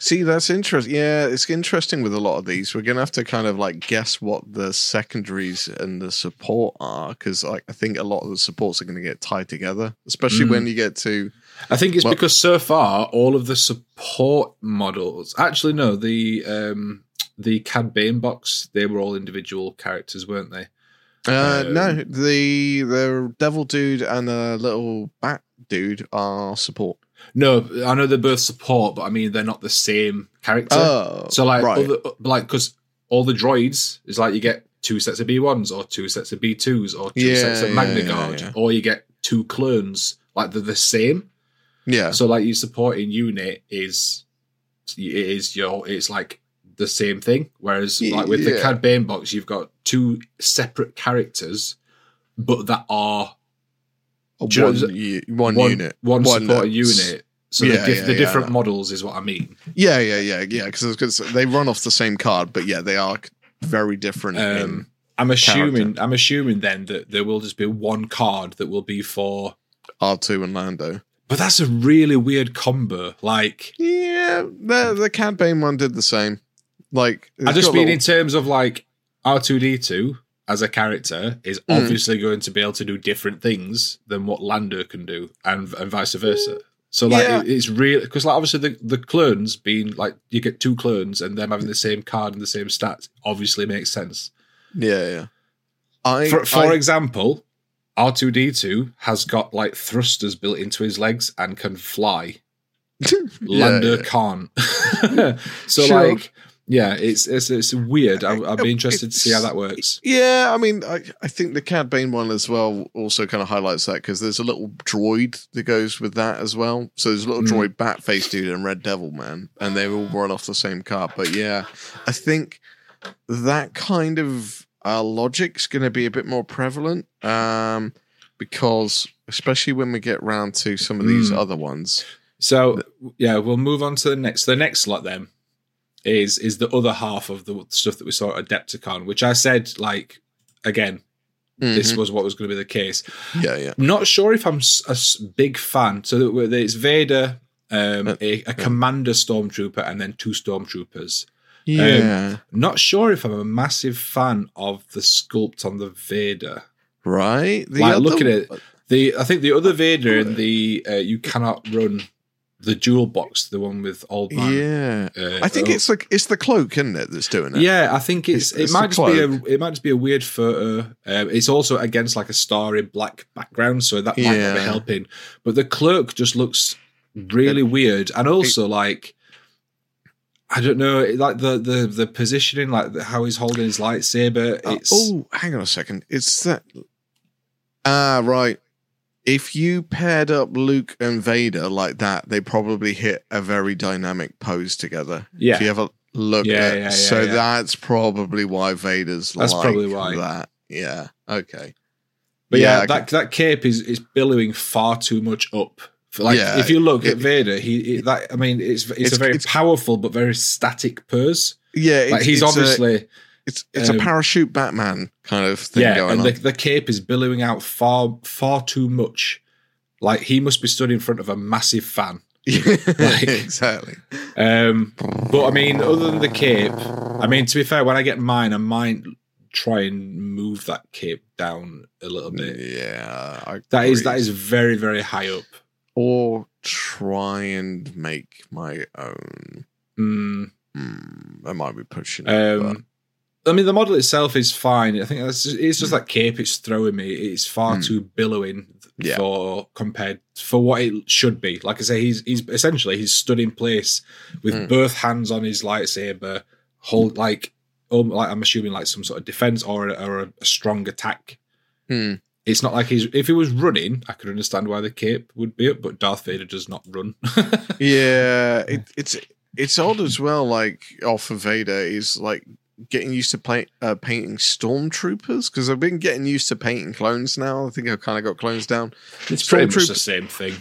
See, that's interesting. Yeah, it's interesting with a lot of these. We're gonna have to kind of like guess what the secondaries and the support are because like I think a lot of the supports are going to get tied together, especially Mm. when you get to I think it's Well- because so far all of the support models, actually no, the um, the Cad Bane box, they were all individual characters, weren't they? uh, Um, no the the devil dude and the little bat dude are support. No, I know they're both support, but I mean they're not the same character. Oh, so like, right. other, like because all the droids is like you get two sets of B ones or two sets of B twos or two Yeah, sets of yeah, Magna yeah, Guard, yeah. or you get two clones. Like they're the same. yeah, So like your supporting unit is it is your it's like the same thing. Whereas like with the. Cad Bane box, you've got two separate characters, but that are one, one, one unit, one, supporting uh, unit. So yeah, the, diff- yeah, the yeah, different models is what I mean. Yeah, yeah, yeah, yeah. Because they run off the same card, but yeah, they are very different. in- Um, I'm assuming character. I'm assuming then that there will just be one card that will be for. R2 and Lando. But that's a really weird combo. Like Yeah, the the Cad Bane one did the same. Like I just mean little- in terms of like R2D2 as a character is Mm. obviously going to be able to do different things than what Lando can do, and and vice versa. So like Yeah. it- it's real because like obviously the, the clones being like you get two clones and them having the same card and the same stats obviously makes sense. yeah, yeah. I For, for I- example, R2D2 has got like thrusters built into his legs and can fly. Yeah, yeah. can't. so Sure. like, yeah, it's it's it's weird. I, I'd be interested to see how that works. Yeah, I mean, I, I think the Cad Bane one as well also kind of highlights that because there's a little droid that goes with that as well. So there's a little Mm. droid Bat Face dude and Red Devil Man, and they all run off the same car. But yeah, I think that kind of uh, logic's going to be a bit more prevalent um, because, especially when we get round to some of these Mm. other ones. So yeah, we'll move on to the next. The next slot then is is the other half of the stuff that we saw at Adepticon, which I said like again, this Mhm. was what was going to be the case. yeah, yeah. Not sure if I'm a big fan. So it's Vader, um, Uh, a, a commander stormtrooper, and then two stormtroopers. Yeah, Not sure if I'm a massive fan of the sculpt on the Vader. right. The like, other- look at it. The I think the other Vader in the uh, you cannot run the jewel box, the one with old man. Yeah, uh, I think oh, it's like it's the cloak, isn't it, that's doing it? yeah. I think it's, It's- it might just be a it might just be a weird photo. Um, it's also against like a starry black background, so that might not Yeah. be helping. But the cloak just looks really weird, and also like. I don't know, like the the the positioning, like the, how he's holding his lightsaber. Uh, It's oh, hang on a second. It's that. Ah, right. If you paired up Luke and Vader like that, they probably hit a very dynamic pose together. Yeah. If you a look Yeah, at yeah, yeah, so yeah. that's probably why Vader's That's like probably why. that. Yeah. Okay. But yeah, I that that cape is is billowing far too much up. Like Yeah, if you look at Vader, he it, that I mean it's it's, It's- a very it's- powerful but very static pose. yeah, it's, Like he's it's a- obviously it's it's um, a parachute Batman kind of thing yeah, going and on. the, the cape is billowing out far far too much. Like he must be stood in front of a massive fan. like- exactly. Um, but I mean, other than the cape, I mean, to be fair, when I get mine, I might try and move that cape down a little bit. Yeah, That is that is very very high up. or try and make my own. Mm, Hmm, I might be pushing it. um, I mean, the model itself is fine. I think that's just, it's just Mm. that cape it's throwing me. It's far Mm. too billowing Yeah. for compared for what it should be. Like I say, he's he's essentially he's stood in place with Mm. both hands on his lightsaber, hold like um, like I'm assuming like some sort of defense or a, or a, a strong attack. hmm, It's not like he's if he was running, I could understand why the cape would be up, but Darth Vader does not run. yeah, it, it's it's odd as well. Like off of Vader is like getting used to play, uh, painting stormtroopers because I've been getting used to painting clones now. I think I've kind of got clones down. it's pretty much the same thing.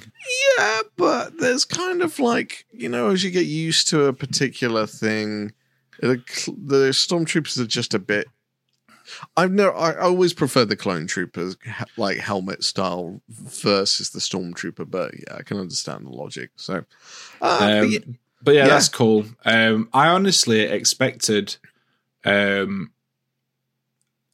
Yeah, but there's kind of like you know, as you get used to a particular thing, the the stormtroopers are just a bit. I've never. I always prefer the clone troopers, like helmet style, versus the stormtrooper. But yeah, I can understand the logic. So, uh, but Um, yeah, but yeah, Yeah. that's cool. Um, I honestly expected. Um,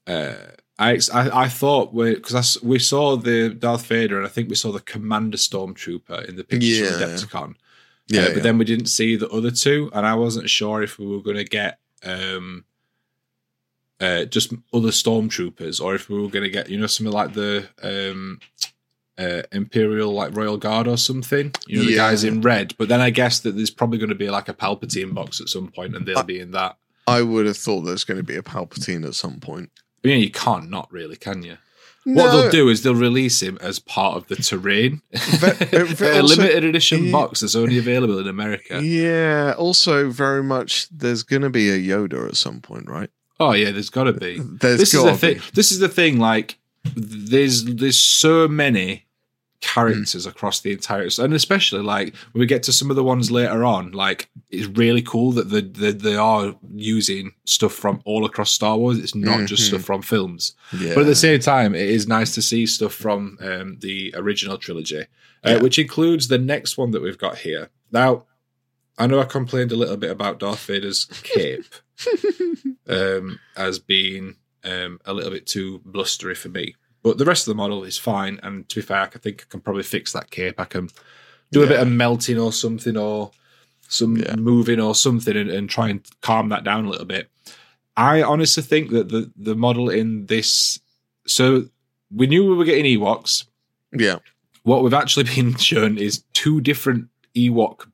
uh, I, I I thought we because we saw the Darth Vader and I think we saw the Commander Stormtrooper in the picture of Yeah. Adepticon. yeah, Uh, yeah. but then we didn't see the other two, and I wasn't sure if we were going to get um, uh, just other stormtroopers, or if we were going to get you know something like the um, uh, Imperial like Royal Guard or something. You know the Yeah. guys in red. But then I guess that there's probably going to be like a Palpatine box at some point, and they'll Uh, be in that. I would have thought there's going to be a Palpatine at some point. I mean, you can't not really, can you? What they'll do is they'll release him as part of the terrain, a limited edition yeah. box that's only available in America. Yeah. Also, very much there's going to be a Yoda at some point, right? Oh yeah, there's got to be. There's this is the thing. This is the thing. Like, there's there's so many characters across the entire, and especially like when we get to some of the ones later on. Like, it's really cool that the, the they are using stuff from all across Star Wars. It's not just Mhm. stuff from films. Yeah. But at the same time, it is nice to see stuff from um, the original trilogy, uh, which includes the next one that we've got here. Now, I know I complained a little bit about Darth Vader's cape um, as being um, a little bit too blustery for me, but the rest of the model is fine. And to be fair, I think I can probably fix that cape. I can do a bit of melting or something, or some Yeah. moving or something, and, and try and calm that down a little bit. I honestly think that the the model in this, so we knew we were getting Ewoks. yeah. What we've actually been shown is two different Ewok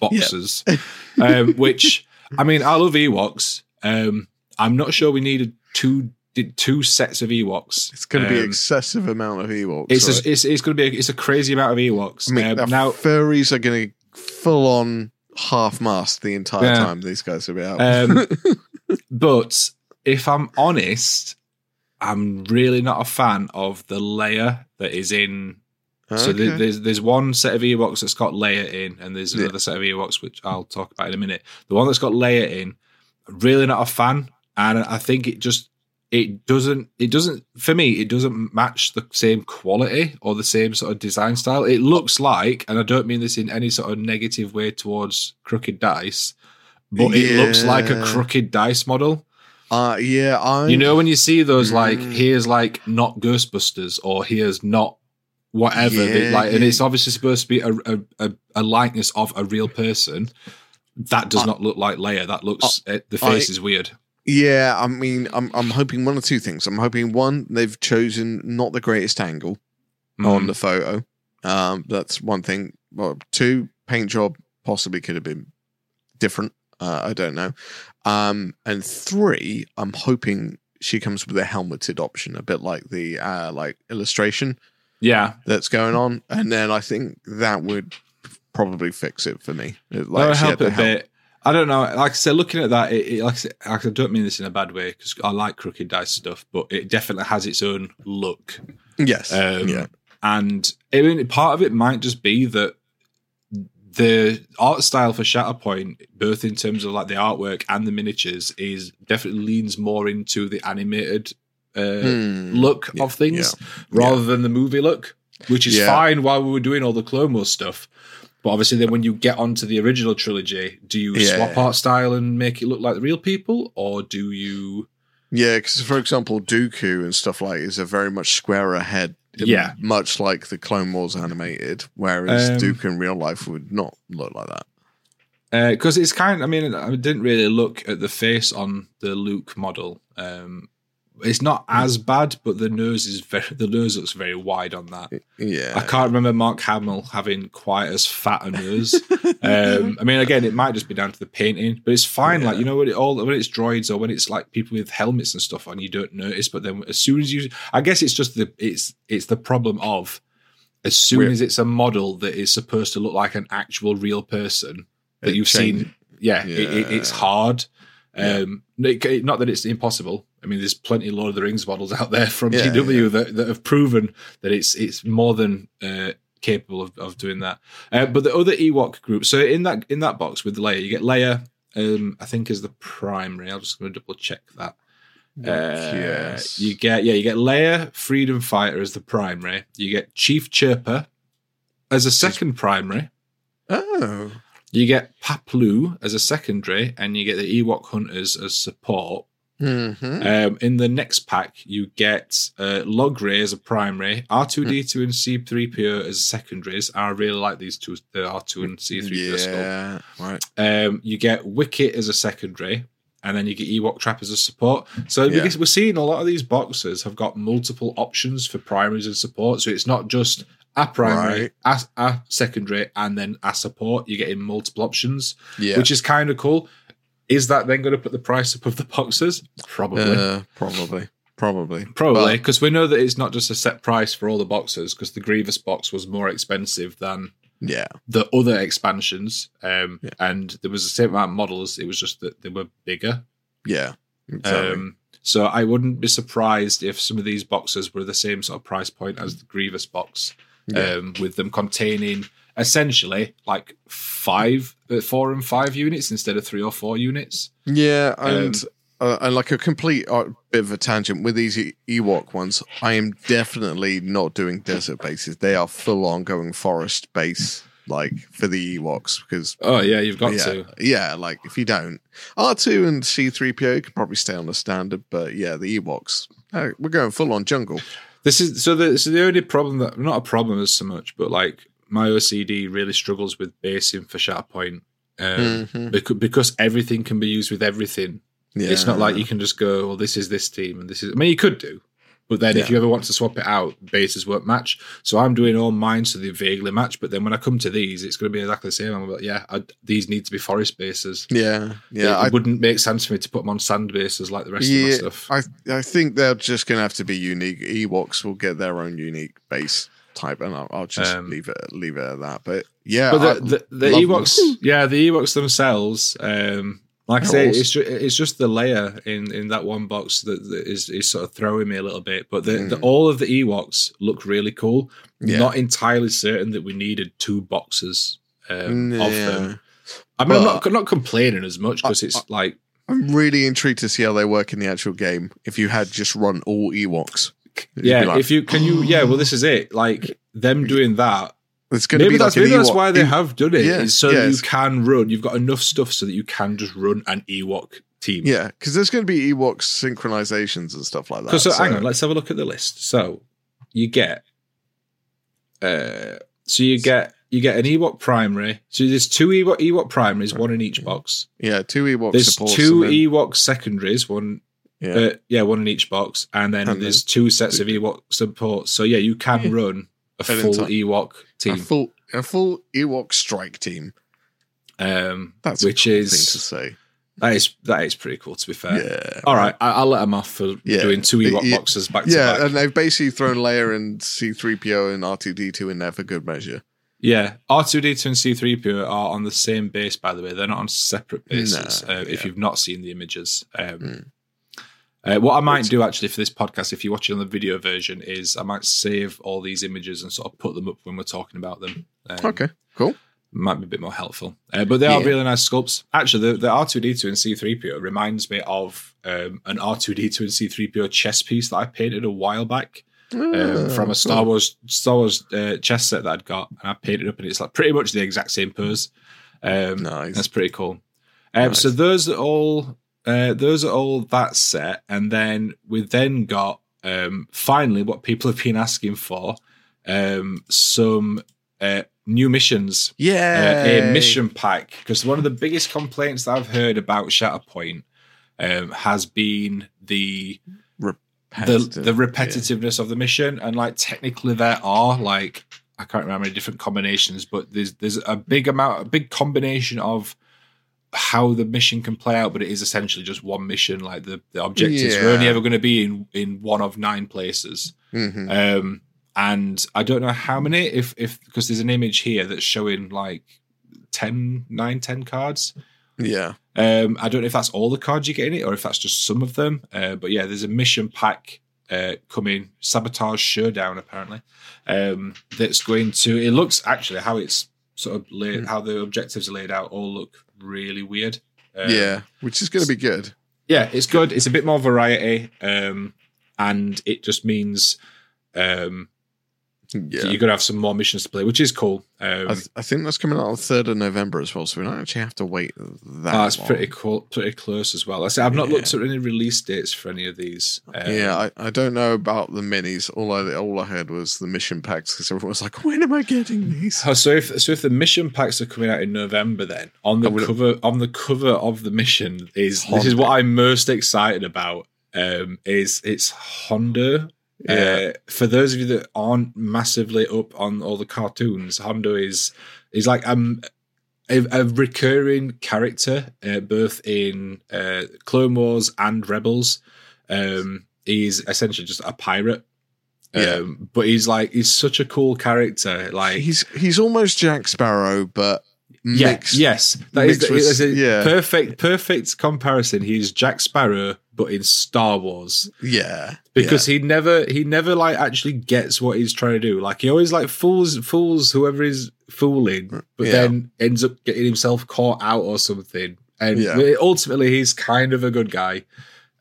boxes, um, which I mean, I love Ewoks. Um, I'm not sure we needed two did two sets of Ewoks. It's going to be Um, excessive amount of Ewoks. It's right? a, it's it's going to be a, it's a crazy amount of Ewoks. I mean, Um, now, furries are going to full on half mast the entire Yeah. time these guys will be out. Um, but if I'm honest, I'm really not a fan of the Leia that is in. So Okay. there- there's there's one set of Ewoks that's got Leia in, and there's Yeah. another set of Ewoks which I'll talk about in a minute. The one that's got Leia in, really not a fan, and I think it just it doesn't it doesn't for me it doesn't match the same quality or the same sort of design style. It looks like, and I don't mean this in any sort of negative way towards crooked dice, but it looks like a crooked dice model. uh, yeah, I You know when you see those like Mm. here's like not Ghostbusters or here's not whatever, they- Yeah, like and it's obviously supposed to be a, a, a, a likeness of a real person. That does I- not look like Leia. That looks uh, the face I- is weird. Yeah, I mean, I'm I'm hoping one or two things. I'm hoping one, they've chosen not the greatest angle on Mm. the photo. Um, that's one thing. Well, two, paint job possibly could have been different. Uh, I don't know. Um, and three, I'm hoping she comes with a helmeted option, a bit like the uh, like illustration. Yeah, that's going on, and then I think that would probably fix it for me. It, that would help a to help. bit. I don't know. Like I said, looking at that, it, it, like, I said, I don't mean this in a bad way because I like crooked dice stuff, but it definitely has its own look. Yes, Um, yeah, And I mean, part of it might just be that the art style for Shatterpoint, both in terms of like the artwork and the miniatures, is definitely leans more into the animated uh, Hmm. look Yeah, of things rather than the movie look, which is Yeah. fine while we were doing all the Clone Wars stuff. But obviously, then when you get onto the original trilogy, do you Yeah. swap art style and make it look like the real people, or do you? Yeah, because for example, Dooku and stuff like is a very much squarer head. Yeah. much like the Clone Wars animated, whereas Um, Dooku in real life would not look like that. Because it's kind. I mean, I didn't really look at the face on the Luke model. Um, it's not as bad, but the nose is very. The nose looks very wide on that. Yeah, I can't remember Mark Hamill having quite as fat a nose. um, I mean, again, it might just be down to the painting, but it's fine. Like you know, when it all when it's droids or when it's like people with helmets and stuff on, you don't notice. But then as soon as you, I guess it's just the it's it's the problem of as soon as it's a model that is supposed to look like an actual real person that It you've change- seen, yeah, It, it, it's Yeah. hard. Yeah. Um, it- not that it's impossible. I mean, there's plenty of Lord of the Rings models out there from Yeah, GW That, that have proven that it's it's more than uh, capable of, of doing that. Uh, but the other Ewok group, so in that in that box with Leia, you get Leia. Um, I think is the primary. I'm just going to double check that. Uh, yes, You get yeah, you get Leia Freedom Fighter as the primary. You get Chief Chirpa as a second primary. oh, You get Paploo as a secondary, and you get the Ewok Hunters as support. Mm-hmm. Um, in the next pack, you get uh, Logray as a primary, R2D2 and C3PO as secondaries. I really like these two, the R2 and C3PO yeah, right. Um, you get Wicket as a secondary, and then you get Ewok Trap as a support. So Yeah. because we're seeing a lot of these boxes have got multiple options for primaries and support. So it's not just a primary, a, a secondary, and then a support. You're getting multiple options, Yeah, which is kind of cool. Is that then going to put the price up of the boxes? Probably. uh, probably, probably, Probably, because we know that it's not just a set price for all the boxes, because the Grievous box was more expensive than yeah, the other expansions. Um, Yeah. And there was the same amount of models, it was just that they were bigger. yeah. Exactly. Um, so I wouldn't be surprised if some of these boxes were the same sort of price point as the Grievous box, Yeah. um, with them containing essentially like five, uh, four and five units instead of three or four units. Yeah, and Um, uh, and like a complete uh, bit of a tangent with these E- Ewok ones, I am definitely not doing desert bases. They are full on going forest base, like for the Ewoks, because Oh yeah, you've got yeah, to. yeah, like if you don't, R two and C three PO could probably stay on the standard, but yeah, the Ewoks, uh, we're going full on jungle. This is so the so the only problem that not a problem as so much, but like my OCD really struggles with basing for Shatterpoint. Um, Mhm. because, because everything can be used with everything. Yeah, It's not like you can just go, well, this is this team and this is. I mean, you could do, but then if you ever want to swap it out, bases won't match. So I'm doing all mine so they vaguely match. But then when I come to these, it's going to be exactly the same. I'm like, yeah, I, these need to be forest bases. Yeah, yeah. it I, wouldn't make sense for me to put them on sand bases like the rest of my stuff. I I think they're just gonna have to be unique. Ewoks will get their own unique base type, and I'll, I'll just Um, leave it leave it at that. But yeah, but the, the, the Ewoks, them. yeah, the Ewoks themselves, um, like I They're say, awesome. it's just, it's just the Leia in, in that one box that, that is, is sort of throwing me a little bit. But the, the Mm. all of the Ewoks look really cool. Yeah. Not entirely certain that we needed two boxes um, of them. I mean, I'm not But- not complaining as much because I- it's like I'm really intrigued to see how they work in the actual game. If you had just run all Ewoks, It'd be yeah. like, if you can you yeah, well, this is it. Like them doing that. it's going to Maybe be that's like an maybe that's why they have done it. Yeah, is so yeah, you can run. You've got enough stuff so that you can just run an Ewok team. Yeah, because there's going to be Ewok synchronizations and stuff like that. So, so- hang on, let's have a look at the list. So you get, uh, so you get you get an Ewok primary. So there's two Ewok Ewok primaries, one in each box. yeah, two Ewok There's supports. two and Ewok secondaries, one yeah, uh, yeah, one in each box, and then And there's two sets of Ewok supports. So yeah, you can Yeah. run a An full entire- Ewok a team, full a full Ewok strike team. um, That's a which cool is thing to say. That is that is pretty cool. To be fair. Yeah. All right, I, I'll let them off for Yeah. doing two Ewok Yeah. boxes back to Yeah, back. and they've basically thrown Leia and C3PO and R2D2 in there for good measure. Yeah, R two D two and C three PO are on the same base. By the way, they're not on separate bases. No, uh, If yeah. Hmm. you've not seen the images, um, uh, what I might do actually for this podcast, if you're watching on the video version, is I might save all these images and sort of put them up when we're talking about them. Um, Okay, cool. might be a bit more helpful. Uh, but they are Yeah. really nice sculpts. Actually, the, the R2D2 and C3PO reminds me of um, an R2D2 and C3PO chess piece that I painted a while back um, Ah, from a Star. Wars Star Wars uh, chess set that I'd got, and I painted up, and it's like pretty much the exact same pose. Um, Nice. That's pretty cool. Um, Nice. So those are all uh, those are all that set, and then we then got um, finally what people have been asking for um, some uh, new missions uh, Yeah. a mission pack because one of the biggest complaints that I've heard about Shatterpoint um, has been the the the repetitiveness of the mission and like technically there are like I can't remember how many different combinations but there's there's a big amount a big combination of how the mission can play out but it is essentially just one mission like the, the objectives are only ever going to be in in one of nine places hmm um, and I don't know how many, if if because there's an image here that's showing like 10, 9, 10 cards. Yeah. Um, I don't know if that's all the cards you get in it or if that's just some of them. Uh, but yeah, there's a mission pack uh, coming, Sabotage Showdown apparently. Um, that's going to. It looks actually how it's sort of laid, Hmm. how the objectives are laid out, all look really weird. Um, yeah. Which is going to be good. yeah, it's good. It's a bit more variety, um, and it just means um, Yeah. you're gonna have some more missions to play, which is cool. Um, I, th- I think that's coming out on the 3rd of November as well, so we don't actually have to wait that oh, that's long. pretty cool, pretty close as well. I say I've not Yeah. looked at any release dates for any of these. Um, yeah, I, I don't know about the minis. All I all I heard was the mission packs because everyone was like, "When am I getting these?" Oh, so if so if the mission packs are coming out in November, then on the cover on the cover of the mission is this is what I'm most excited about. Um, is it's Hondo. Yeah. Uh, for those of you that aren't massively up on all the cartoons, Hondo is is like um a, a recurring character uh, both in uh, Clone Wars and Rebels. Um, he's essentially just a pirate. Yeah. Um, but he's like he's such a cool character. Like he's he's almost Jack Sparrow, but yeah, yes, that is mixed the, with- a yeah. perfect, perfect comparison. He's Jack Sparrow, but in Star Wars, yeah, because he never, he never like actually gets what he's trying to do. Like he always like fools, fools whoever is fooling, but Yeah. then ends up getting himself caught out or something. And Yeah. ultimately, he's kind of a good guy,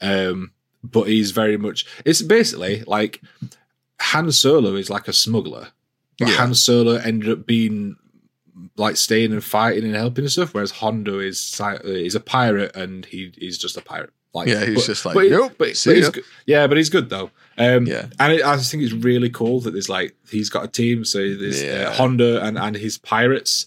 um, but he's very much. It's basically like Han Solo is like a smuggler, but Yeah. Han Solo ended up being like staying and fighting and helping and stuff, whereas Hondo is uh, is a pirate and he he's just a pirate. Like Yeah, he's just like, but, "Nope, but, but he's good. yeah, but he's good though. Um, Yeah. and it, I just think it's really cool that there's like he's got a team, so there's Yeah. uh, Hondo and and his pirates.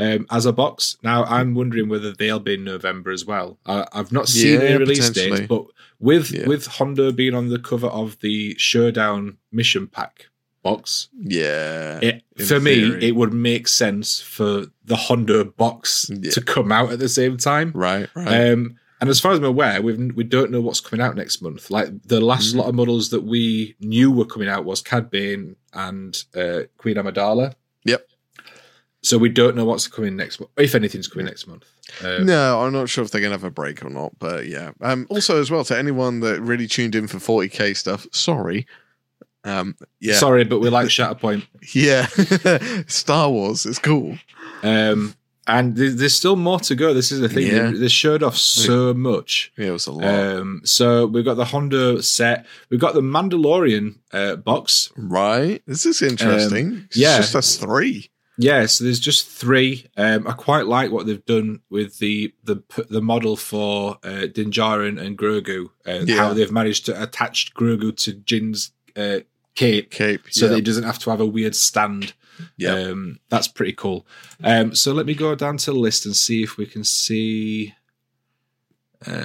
Um, as a box now, I'm wondering whether they'll be in November as well. I, I've not seen Yeah, any release date, but with Yeah. with Hondo being on the cover of the Showdown mission pack box, yeah, it, for me, it would make sense for the Hondo box Yeah. to come out at the same time. right, right. Um, and as far as I'm aware, we we don't know what's coming out next month. Like the last Mm. lot of models that we knew were coming out was Cad Bane and uh, Queen Amidala. Yep. So we don't know what's coming next month, if anything's coming next month. Um, no, I'm not sure if they're gonna have a break or not, but yeah. Um, also, as well, to anyone that really tuned in for 40k stuff, sorry. Um, yeah, Sorry, but we like Shatterpoint. yeah. Star Wars is cool. Um, and there's, there's still more to go. This is the thing. Yeah. They, they showed off so much. Yeah, it was a lot. Um, so we've got the Hondo set. We've got the Mandalorian uh, box. right? This is interesting. It's yeah. just us three. Yeah, so there's just three. Um, I quite like what they've done with the the the model for uh, Din Djarin and Grogu, uh, Yeah. how they've managed to attach Grogu to Din's uh, cape, Cape. so yeah. that he doesn't have to have a weird stand. Yeah. Um, that's pretty cool. Um, so let me go down to the list and see if we can see. Uh.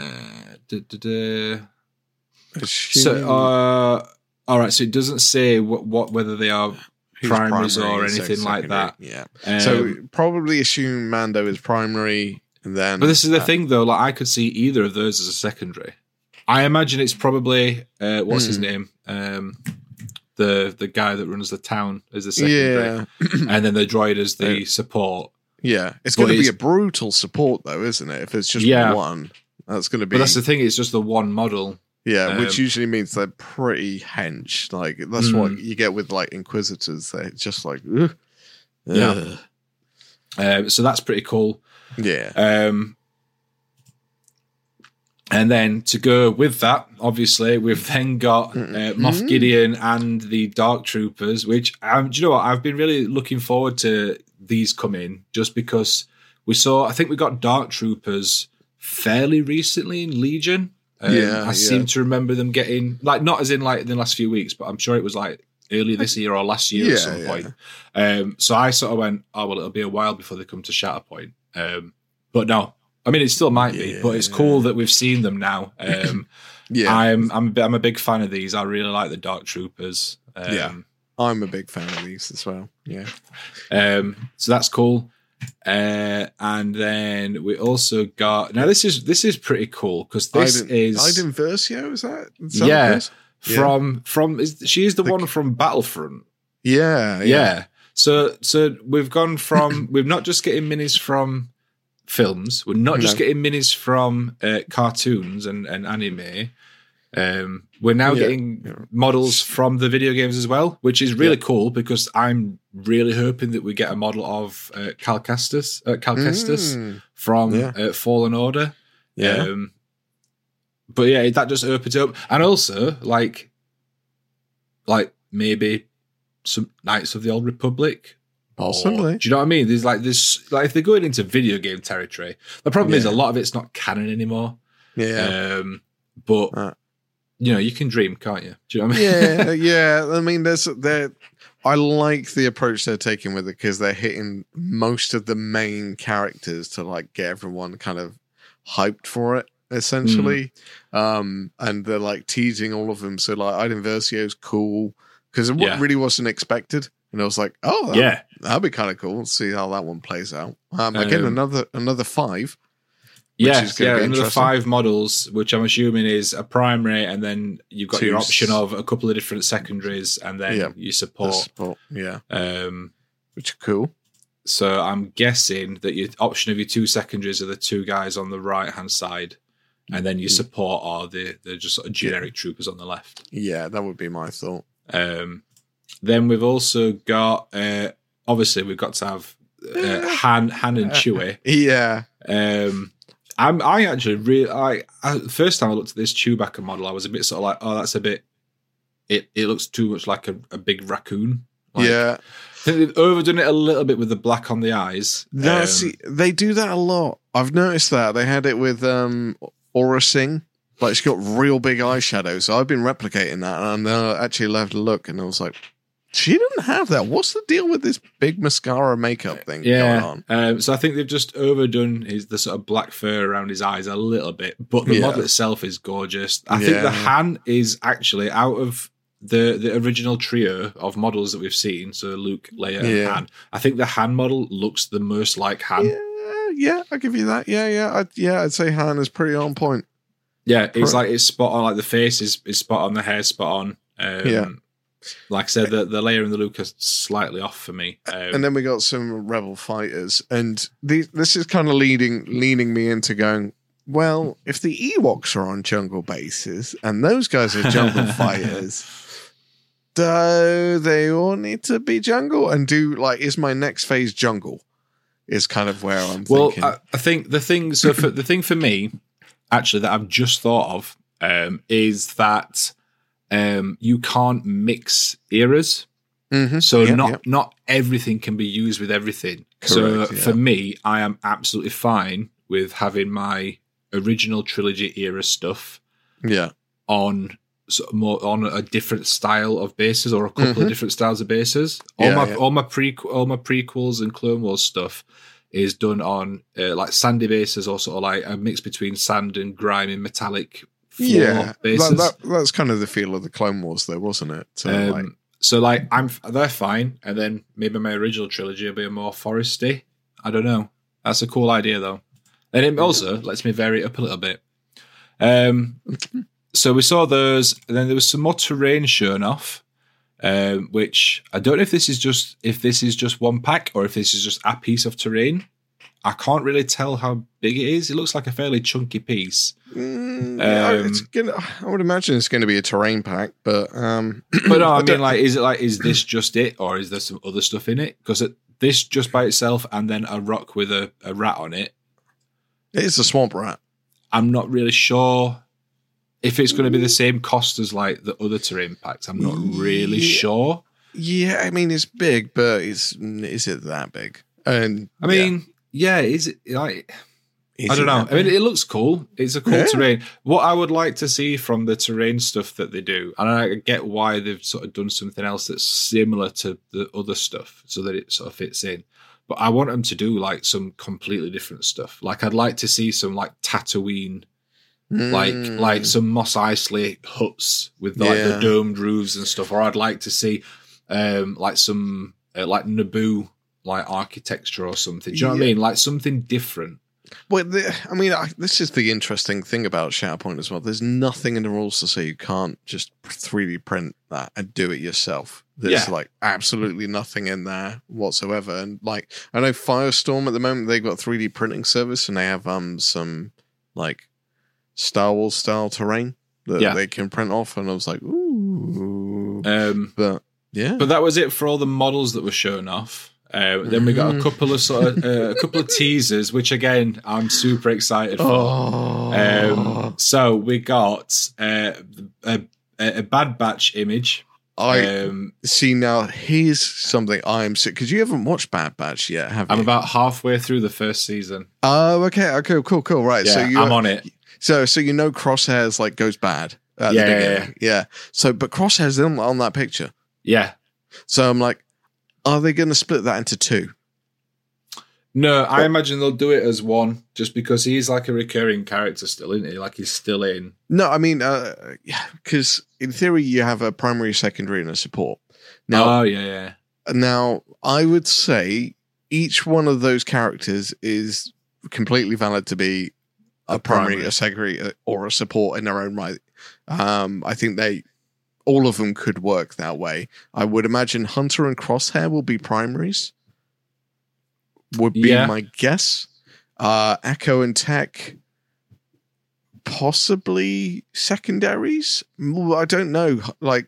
So, uh, all right. So it doesn't say what, what whether they are primaries or anything like that. Yeah. Um, so probably assume Mando is primary. And then, But this is the uh, thing, though. Like I could see either of those as a secondary. I imagine it's probably uh, what's his Hmm. name, um, the the guy that runs the town as the secondary, Yeah, and then the droid as the Yeah. support. yeah. It's going to be a brutal support, though, isn't it? If it's just Yeah. one, that's going to be. But that's the thing; it's just the one model. yeah, which um, usually means they're pretty hench. Like that's what Mm. you get with like Inquisitors. They're just like, ugh, Yeah. Um, so that's pretty cool. yeah, Um, and then to go with that, obviously, we've then got uh, Moff Mm. Gideon and the Dark Troopers, which, um, do you know what? I've been really looking forward to these coming just because we saw, I think we got Dark Troopers fairly recently in Legion. Um, Yeah, I yeah. seem to remember them getting, like, not as in like in the last few weeks, but I'm sure it was like earlier this year or last year Yeah, at some yeah. point. Um, so I sort of went, oh, well, it'll be a while before they come to Shatterpoint. Um, but no, I mean, it still might be, but it's cool that we've seen them now. Um, yeah. I'm, I'm, a I'm a big fan of these. I really like the Dark Troopers. Um, Yeah. I'm a big fan of these as well. Yeah, Um, so that's cool. Uh, and then we also got now this is this is pretty cool because this Iden, is Iden Versio. Is that? Is that Yeah. is? Yeah. from from is she is the, The- one from Battlefront. yeah, Yeah. So so we've gone from we're not just getting minis from films. We're not just No. getting minis from uh, cartoons and, and anime. Um, we're now Yeah. getting Yeah. models from the video games as well, which is really Yeah. cool because I'm really hoping that we get a model of uh, Cal Kestis, uh, Mm, from uh, Fallen Order. yeah, Um, but yeah, that just opens up, and also like, like maybe some Knights of the Old Republic. Or- do you know what I mean? There's like this, like if they're going into video game territory, the problem is a lot of it's not canon anymore. Yeah, Um, but Uh. you know, you can dream, can't you? Do you know what I mean? yeah, yeah. I mean, there's there. I like the approach they're taking with it because they're hitting most of the main characters to like get everyone kind of hyped for it, essentially. Hmm. Um, and they're like teasing all of them. So like, Iden Versio's cool because it Yeah. really wasn't expected. And I was like, oh, that, yeah. that'd be kind of cool. See how that one plays out. Um, again, Um, another another five. Which Yeah, is gonna yeah, be another five models, which I'm assuming is a primary, and then you've got your option of a couple of different secondaries, and then Yeah. you support. support. Yeah, Um, which is cool. so I'm guessing that your option of your two secondaries are the two guys on the right hand side, and then your Mm. support are the the just sort of generic troopers on the left. Yeah, that would be my thought. Um, then we've also got uh, obviously we've got to have uh, Han Han and Chewie. Yeah, Um, I'm I actually really I, I first time I looked at this Chewbacca model, I was a bit sort of like, oh, that's a bit. It it looks too much like a, a big raccoon. Like, yeah. I think they've overdone it a little bit with the black on the eyes. That's Um, they do that a lot. I've noticed that they had it with um Aurra Sing. Like she's got real big eyeshadow, so I've been replicating that, and I actually left a look, and I was like, she didn't have that. What's the deal with this big mascara makeup thing going on? Um, so I think they've just overdone his the sort of black fur around his eyes a little bit, but the Yeah. model itself is gorgeous. I think the Han is actually out of the the original trio of models that we've seen. So Luke, Leia, and Han. I think the Han model looks the most like Han. Yeah, yeah, I'll give you that. Yeah, yeah, I, yeah. I'd say Han is pretty on point. Yeah, it's like it's spot on. Like the face is, is spot on, the hair spot on. Um, Yeah. Like I said, the the Leia and the are slightly off for me. Um, and then we got some rebel fighters, and these, this is kind of leading leading me into going. Well, if the Ewoks are on jungle bases and those guys are jungle fighters, do they all need to be jungle? And do like is my next phase jungle? Is kind of where I'm well, thinking. I, I think the thing. So for the thing for me, actually, that I've just thought of um, is that um, you can't mix eras. Mhm. So Yeah, not yeah. not everything can be used with everything. so Correct, yeah. for me, I am absolutely fine with having my original trilogy era stuff yeah, on of more on a different style of bases or a couple Mhm. of different styles of bases. All Yeah, my yeah. all my pre all my prequels and Clone Wars stuff is done on uh, like sandy bases or sort of like a mix between sand and grime and metallic yeah. That, that, that's kind of the feel of the Clone Wars, though, wasn't it? So, Um, like, so like I'm they're fine, and then maybe my original trilogy will be a more foresty. I don't know. That's a cool idea though. And it also lets me vary it up a little bit. Um, so we saw those, and then there was some more terrain shown off, um, which I don't know if this is just if this is just one pack or if this is just a piece of terrain. I can't really tell how big it is. It looks like a fairly chunky piece. Mm, Um, it's gonna, I would imagine it's going to be a terrain pack, but um, But no, I, I mean, like, is it like is this just it, or is there some other stuff in it? Because this just by itself, and then a rock with a, a rat on it. it is a swamp rat. I'm not really sure if it's going to be the same cost as like the other terrain packs. I'm not really Yeah. sure. Yeah, I mean it's big, but it's is it that big? And I mean, yeah, is it like is I don't know. that I mean, it looks cool. It's a cool Yeah. terrain. What I would like to see from the terrain stuff that they do, and I get why they've sort of done something else that's similar to the other stuff, so that it sort of fits in. But I want them to do like some completely different stuff. Like I'd like to see some like Tatooine, like Mm. like some Mos Eisley huts with like the domed roofs and stuff. Or I'd like to see um like some uh, like Naboo like architecture or something. Do you know what I mean? Like something different. Well, the, I mean, I, this is the interesting thing about Shatterpoint as well. There's nothing in the rules to say you can't just 3D print that and do it yourself. There's Yeah. like absolutely nothing in there whatsoever. And like, I know Firestorm at the moment they've got 3D printing service and they have um some like Star Wars style terrain that Yeah. they can print off. And I was like, ooh, Um but yeah, But that was it for all the models that were shown off. Uh, then we got a Mhm. couple of sort of uh, a couple of teasers, which again I'm super excited for. oh, Um, so we got uh, a, a, Bad Batch image. I Um, see now. Here's something I'm sick because you haven't watched Bad Batch yet, have you? I'm about halfway through the first season. Oh, okay, okay, cool, cool, right. Yeah, so you I'm on it. so so you know Crosshairs like goes bad at Yeah, the yeah. Yeah, So but Crosshairs on, on that picture. Yeah. So I'm like, are they going to split that into two? No, I imagine they'll do it as one, just because he's like a recurring character still, isn't he? Like he's still in. No, I mean, because in theory you have a primary, secondary, and a support. Now, oh yeah, yeah. now I would say each one of those characters is completely valid to be a, A primary, primary. a secondary, uh, or a support in their own right. Um, I think they all of them could work that way. I would imagine Hunter and Crosshair will be primaries. Would be Yeah. my guess. Uh, Echo and Tech possibly secondaries. I don't know. Like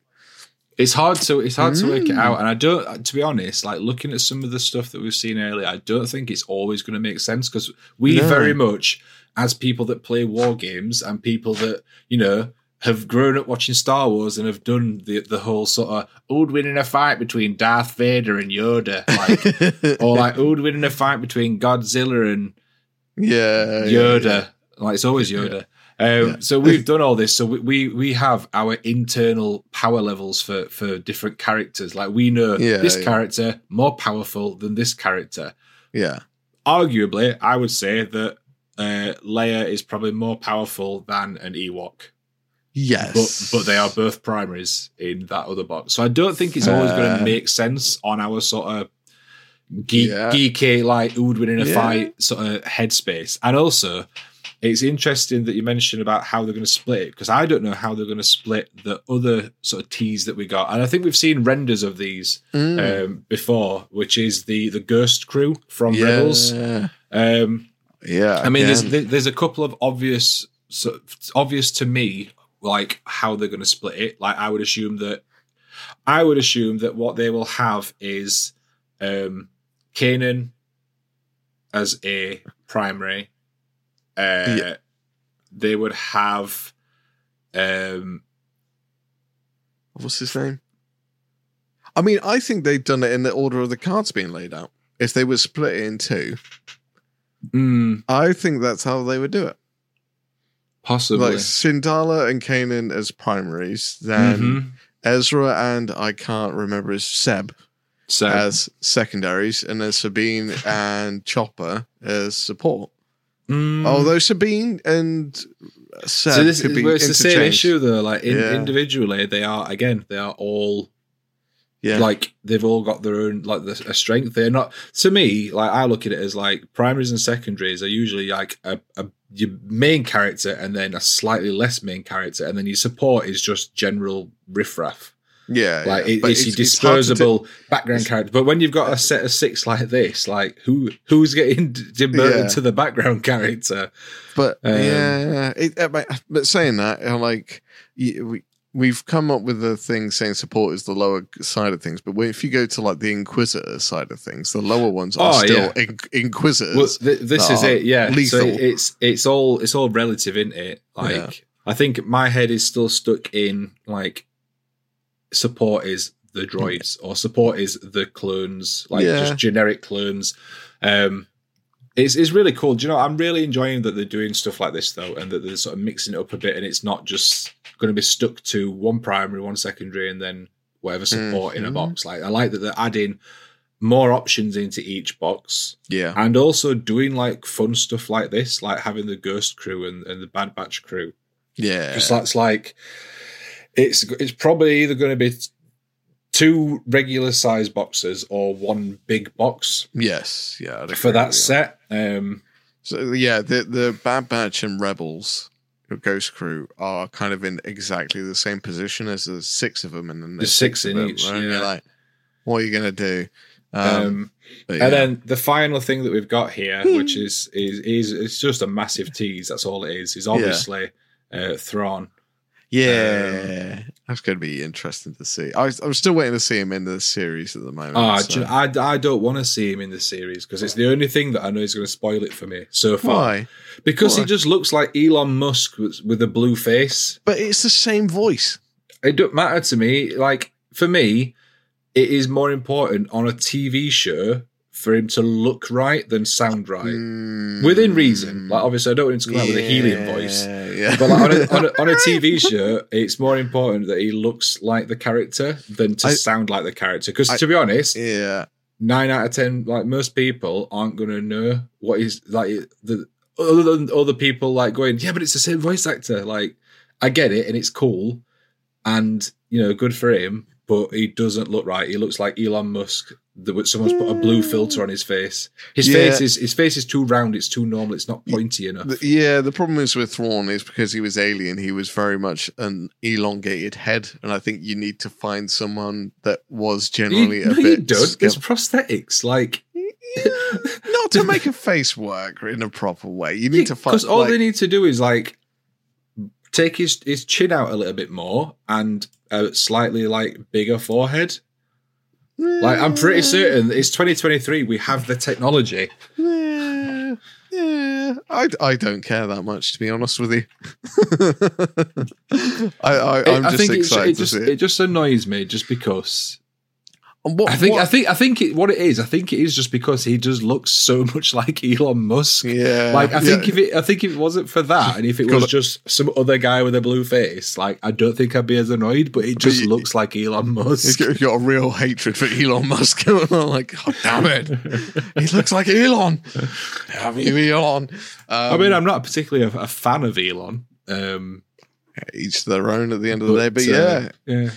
It's hard to it's hard to work it Mm. out, and I don't. To be honest, like looking at some of the stuff that we've seen earlier, I don't think it's always going to make sense because we No. very much, as people that play war games and people that you know have grown up watching Star Wars and have done the the whole sort of who'd win in a fight between Darth Vader and Yoda, like or like who'd win in a fight between Godzilla and yeah, yeah, Yoda. yeah. Like it's always Yoda. Um, Yeah. So we've done all this. So we, we we have our internal power levels for for different characters. Like we know Yeah, this yeah. character more powerful than this character. yeah. Arguably, I would say that uh, Leia is probably more powerful than an Ewok. Yes, But but they are both primaries in that other box. So I don't think it's always going to make sense on our sort of geek, Yeah. geeky like who would win in a Yeah. fight sort of headspace. And also, it's interesting that you mentioned about how they're going to split it because I don't know how they're going to split the other sort of teas that we got. And I think we've seen renders of these Mm. um, before, which is the the Ghost crew from Rebels. Yeah, Um, yeah. I mean, there's there's a couple of obvious, so obvious to me, like how they're going to split it. Like I would assume that, I would assume that what they will have is, um, Kanan as a primary. Uh, Yeah. They would have, um, what's his name? I mean, I think they've done it in the order of the cards being laid out. If they were split in two, mm, I think that's how they would do it. Possibly. Like Syndulla and Kanan as primaries, then Mhm. Ezra and I can't remember his Zeb So as secondaries, and then Sabine and Chopper as support. mm. Although Sabine and Zeb so this could be where it's the same issue though. Like in, Yeah. individually, they are again they are all Yeah. Like they've all got their own like the, a strength. They're not to me like I look at it as like primaries and secondaries are usually like a, a your main character and then a slightly less main character and then your support is just general riffraff. yeah, Like yeah. it, But it's, your hard to do- disposable background character. But when you've got a set of six like this, like who who's getting demoted Yeah. to the background character? But Um, yeah, it, but, saying that, like y- we we've come up with the thing saying support is the lower side of things. But if you go to like the Inquisitor side of things, the lower ones are Oh, still yeah. in- Inquisitors. Well, th- this is it, yeah. So it's it's all it's all relative, isn't it? Like Yeah. I think my head is still stuck in like support is the droids or support is the clones, like Yeah. just generic clones. Um it's, it's really cool. Do you know? I'm really enjoying that they're doing stuff like this though, and that they're sort of mixing it up a bit, and it's not just going to be stuck to one primary, one secondary, and then whatever support in a Mhm. box. Like I like that they're adding more options into each box yeah, and also doing like fun stuff like this, like having the Ghost crew and, and the Bad Batch crew. yeah, Because that's like it's it's probably either going to be two regular size boxes or one big box yes, yeah. For that set. Um, So yeah, the the Bad Batch and Rebels. Ghost Crew are kind of in exactly the same position as the six of them, and then There's six of in them, each, And you're like, what are you gonna do? Um, um, And yeah. then the final thing that we've got here, which is is is it's just a massive tease. That's all it is. Is obviously uh, Thrawn. Yeah, that's going to be interesting to see. I, I'm still waiting to see him in the series at the moment. Ah, so- do I, I don't want to see him in the series because it's the only thing that I know is going to spoil it for me so far. Why? Because Why? he just looks like Elon Musk with, with a blue face. But it's the same voice. It don't matter to me. Like for me, it is more important on a TV show for him to look right than sound right Mm, within reason. Like obviously, I don't want him to come out with a helium voice. Yeah, But like on, a, on, a, on a TV show, it's more important that he looks like the character than to I- sound like the character. Because to be honest, yeah, nine out of ten, like most people aren't going to know what is like. The other than other people like going, yeah, but it's the same voice actor. Like, I get it, and it's cool, and you know, good for him. But he doesn't look right. He looks like Elon Musk. The, someone's put a blue filter on his face. His Yeah. face is his face is too round. It's too normal. It's not pointy enough. Yeah. The problem is with Thrawn is because he was alien. He was very much an elongated head, and I think you need to find someone that was generally You, a no, you bit. don't. scale- It's prosthetics. Like Yeah, not to make a face work in a proper way. You need to find because all like, they need to do is like take his his chin out a little bit more and a slightly like bigger forehead. Like I'm pretty certain it's 2023. We have the technology. Yeah, yeah. I, I don't care that much to be honest with you. I, I I'm I just it, excited it just see it it. just annoys me just because what, I think what- I think I think it, what it is. I think it is just because he does looks so much like Elon Musk. yeah, Like I think yeah. if it, I think if it wasn't for that, and if it was just some other guy with a blue face, like I don't think I'd be as annoyed. But it just you- looks like Elon Musk. he's got a real hatred for Elon Musk. Like, God damn it. He looks like Elon. Damn you, Elon. Um, I mean, I'm not particularly a, a fan of Elon. Um, each their own at the end of the day. But uh, yeah, yeah.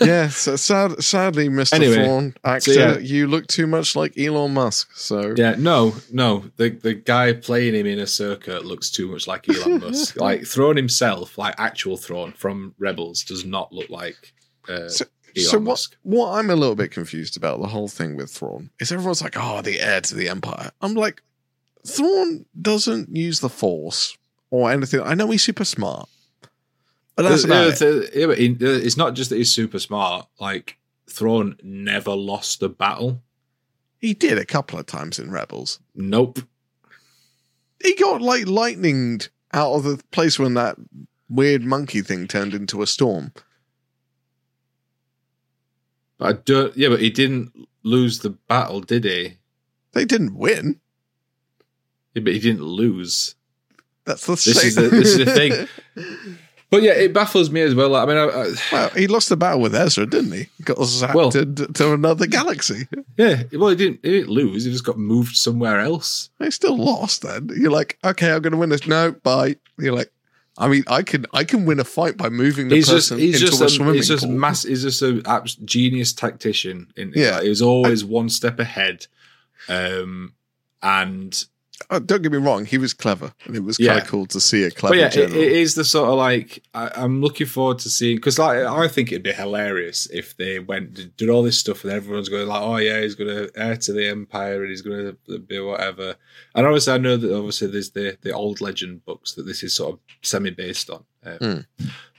yeah. So sad, sadly, Mr. Anyway, Thrawn, actor, yeah. you look too much like Elon Musk. So Yeah, no, no. The the guy playing him in Ahsoka looks too much like Elon Musk. like Thrawn himself, like actual Thrawn from Rebels, does not look like uh, So- Elon so what, Musk. what I'm a little bit confused about the whole thing with Thrawn is everyone's like, oh, the heir to the Empire. I'm like, Thrawn doesn't use the Force or anything. I know he's super smart, but that's about uh, it. yeah, but he, uh, it's not just that he's super smart. Like Thrawn never lost a battle. He did a couple of times in Rebels. Nope. He got like lightninged out of the place when that weird monkey thing turned into a storm. I don't. Yeah, but he didn't lose the battle, did he? They didn't win. Yeah, but he didn't lose. That's the This same. is the- this is the thing. But yeah, it baffles me as well. Like, I mean, I, I, Well, he lost the battle with Ezra, didn't he? Got zapped Well- to, to another galaxy. yeah. Well, he didn't. He didn't lose. He just got moved somewhere else. They still lost then. You're like, okay, I'm going to win this. No, bye. You're like, I mean, I can I can win a fight by moving the He's just he's into just a a, swimming he's just pool. mass he's just a genius tactician. In, Yeah. yeah, he was always one step ahead. Um, and Oh, don't get me wrong, he was clever, and it was kind Yeah. of cool to see a clever but yeah, it, general. it is the sort of like I, I'm looking forward to seeing because like I think it'd be hilarious if they went did all this stuff and everyone's going like, oh yeah, he's going to heir to the empire and he's going to be whatever. And obviously, I know that obviously there's the the old legend books that this is sort of semi based on. Um,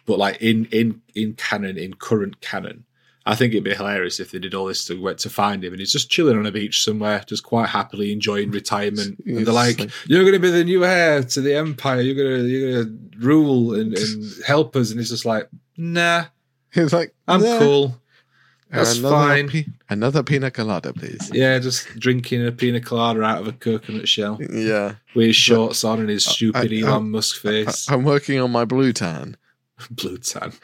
But like in in in canon, in current canon. I think it'd be hilarious if they did all this to went to find him, and he's just chilling on a beach somewhere, just quite happily enjoying retirement. And they're like, like- "You're going to be the new heir to the empire. You're going to you're going to rule and, and help us." And he's just like, "Nah, He's like, I'm "Nah." cool. That's another fine." another pina colada, please. Yeah, just drinking a pina colada out of a coconut shell Yeah, with his shorts on and his stupid I- I- Elon Musk face, I, am working on my blue tan. blue tan.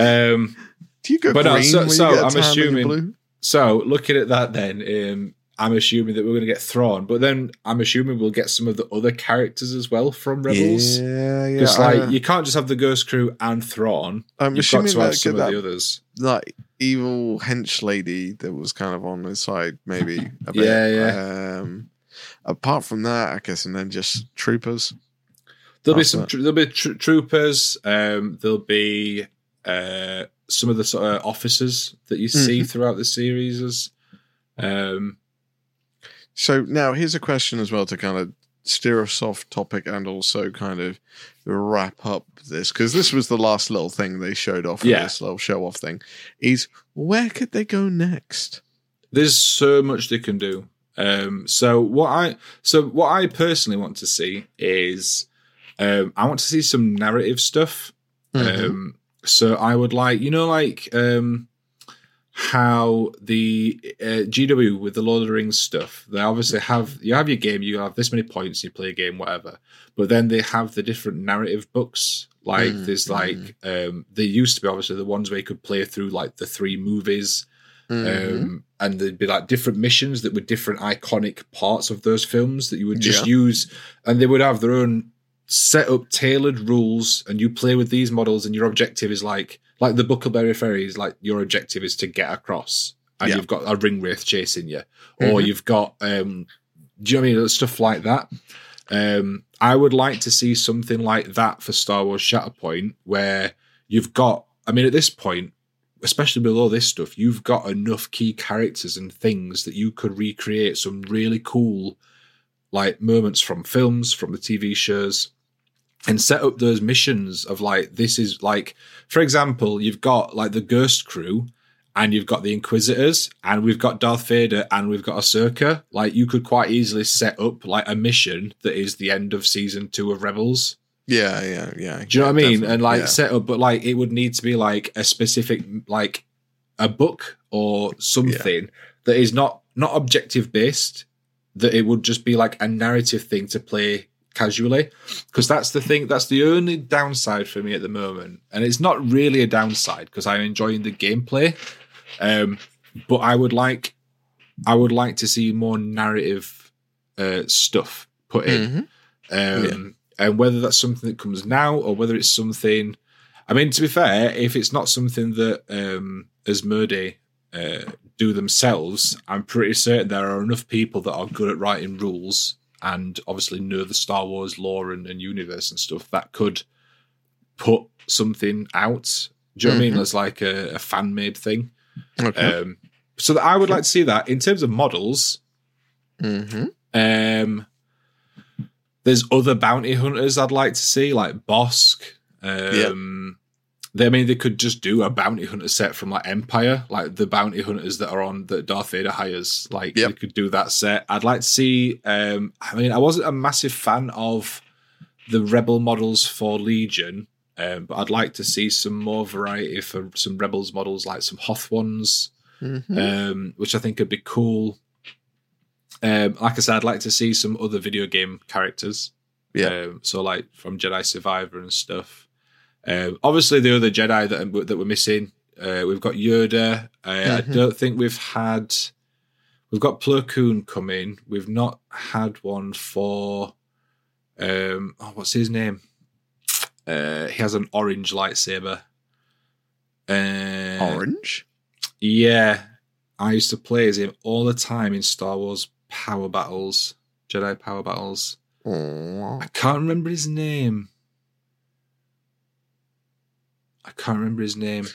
um, Do you go But No, so so you get a I'm assuming- blue? So looking at that, then um, I'm assuming that we're going to get Thrawn, but then I'm assuming we'll get some of the other characters as well from Rebels. Yeah, yeah. Because like you can't just have the Ghost Crew and Thrawn. I'm You've got assuming to have some of the others. like evil hench lady that was kind of on his side, maybe a bit. Yeah, yeah. Um, apart from that, I guess, and then just troopers. There'll be some. tr- There'll be tr- troopers. Um, there'll be uh, some of the sort of officers that you see Mm-hmm. throughout the series. As um, So now here's a question as well to kind of steer us off topic and also kind of wrap up this because this was the last little thing they showed off. Yeah. this little show off thing is where could they go next? there's so much they can do. Um, so what I so what I personally want to see is um, I want to see some narrative stuff. Mm-hmm. Um, so I would like you know like um, how the uh, GW with the Lord of the Rings stuff. They obviously have you have your game, you have this many points, you play a game, whatever. But then they have the different narrative books. Like Mm, there's like um, there used to be obviously the ones where you could play through like the three movies. Mhm. Um, and there'd be like different missions that were different iconic parts of those films that you would just Yeah. use, and they would have their own set up tailored rules. And you play with these models, and your objective is like like the Bucklebury Ferries. Like your objective is to get across, and Yeah. you've got a ring wraith chasing you, or Mhm. you've got um, do you know what I mean stuff like that. Um, I would like to see something like that for Star Wars Shatterpoint, where you've got. I mean, at this point, especially with all this stuff, you've got enough key characters and things that you could recreate some really cool like moments from films, from the TV shows, and set up those missions of like this is like, for example, you've got like the Ghost Crew. And you've got the Inquisitors, and we've got Darth Vader, and we've got Ahsoka. Like you could quite easily set up like a mission that is the end of season two of Rebels. Yeah, yeah, yeah. Do you know what I mean? And like yeah. set up, but like it would need to be like a specific, like a book or something that is not not objective based. That it would just be like a narrative thing to play casually, because that's the thing. That's the only downside for me at the moment, and it's not really a downside because I'm enjoying the gameplay. Um, but I would like, I would like to see more narrative uh, stuff put in. Mhm. Um, And whether that's something that comes now or whether it's something, I mean, to be fair, if it's not something that um, Asmodee uh, do themselves, I'm pretty certain there are enough people that are good at writing rules and obviously know the Star Wars lore and, and universe and stuff that could put something out. Do you know what I mean? As like a, a fan made thing. Okay. Um, so that I would like to see that in terms of models. hmm Um, there's other bounty hunters I'd like to see, like Bossk. Um, they, I mean, they could just do a bounty hunter set from like Empire, like the bounty hunters that are on that Darth Vader hires. Like Yep. they could do that set. I'd like to see. Um, I mean, I wasn't a massive fan of the Rebel models for Legion, um, but I'd like to see some more variety for some Rebels models, like some Hoth ones hmm um, which I think would be cool. Um, like I said, I'd like to see some other video game characters. Yeah. Um, so like from Jedi Survivor and stuff. Um, obviously, the other Jedi that that we're missing, uh, we've got Yoda. Uh, I Mhm. don't think we've had. We've got Plo Koon coming. We've not had one for Um, oh, what's his name? Uh, he has an orange lightsaber. Uh, Orange. Yeah, I used to play as him all the time in Star Wars Power Battles, Jedi Power Battles. Oh, I can't remember his name. I can't remember his name.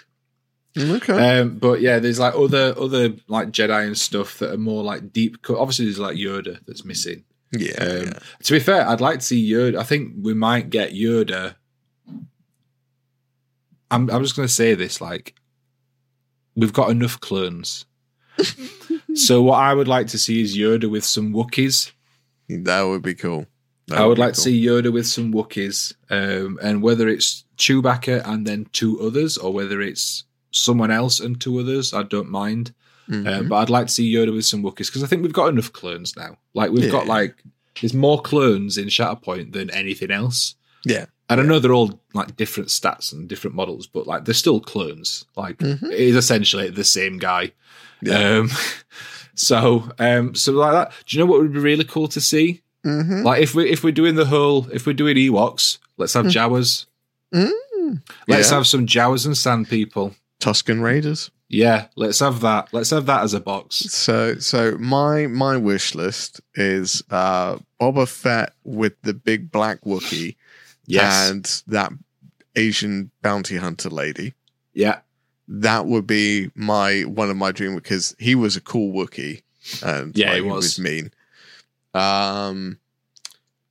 okay. Um, but yeah, there's like other other like Jedi and stuff that are more like deep. Obviously, there's like Yoda that's missing. yeah, Um, yeah. To be fair, I'd like to see Yoda. I think we might get Yoda. I'm I'm just going to say this: like, we've got enough clones. so what I would like to see is Yoda with some Wookiees. That would be cool. That I would be like to see Yoda with some Wookiees, um, and whether it's Chewbacca and then two others, or whether it's someone else and two others, I don't mind. Uh, Mhm. but I'd like to see Yoda with some Wookiees because I think we've got enough clones now. Like we've got like there's more clones in Shatterpoint than anything else. Yeah. And I know they're all like different stats and different models, but like they're still clones. Like Mhm. it is essentially the same guy. Yeah. Um, so um, so like that. Do you know what would be really cool to see? Mhm. Like if we if we're doing the whole if we're doing Ewoks, let's have Jawas. Mm. Let's Yeah. have some Jawas and Sand people. Tusken Raiders. Yeah, let's have that. Let's have that as a box. So so my my wish list is uh Boba Fett with the big black Wookie Yes. and that Asian bounty hunter lady. yeah. That would be my one of my dream because he was a cool Wookie and Yeah, like, he was. mean. Um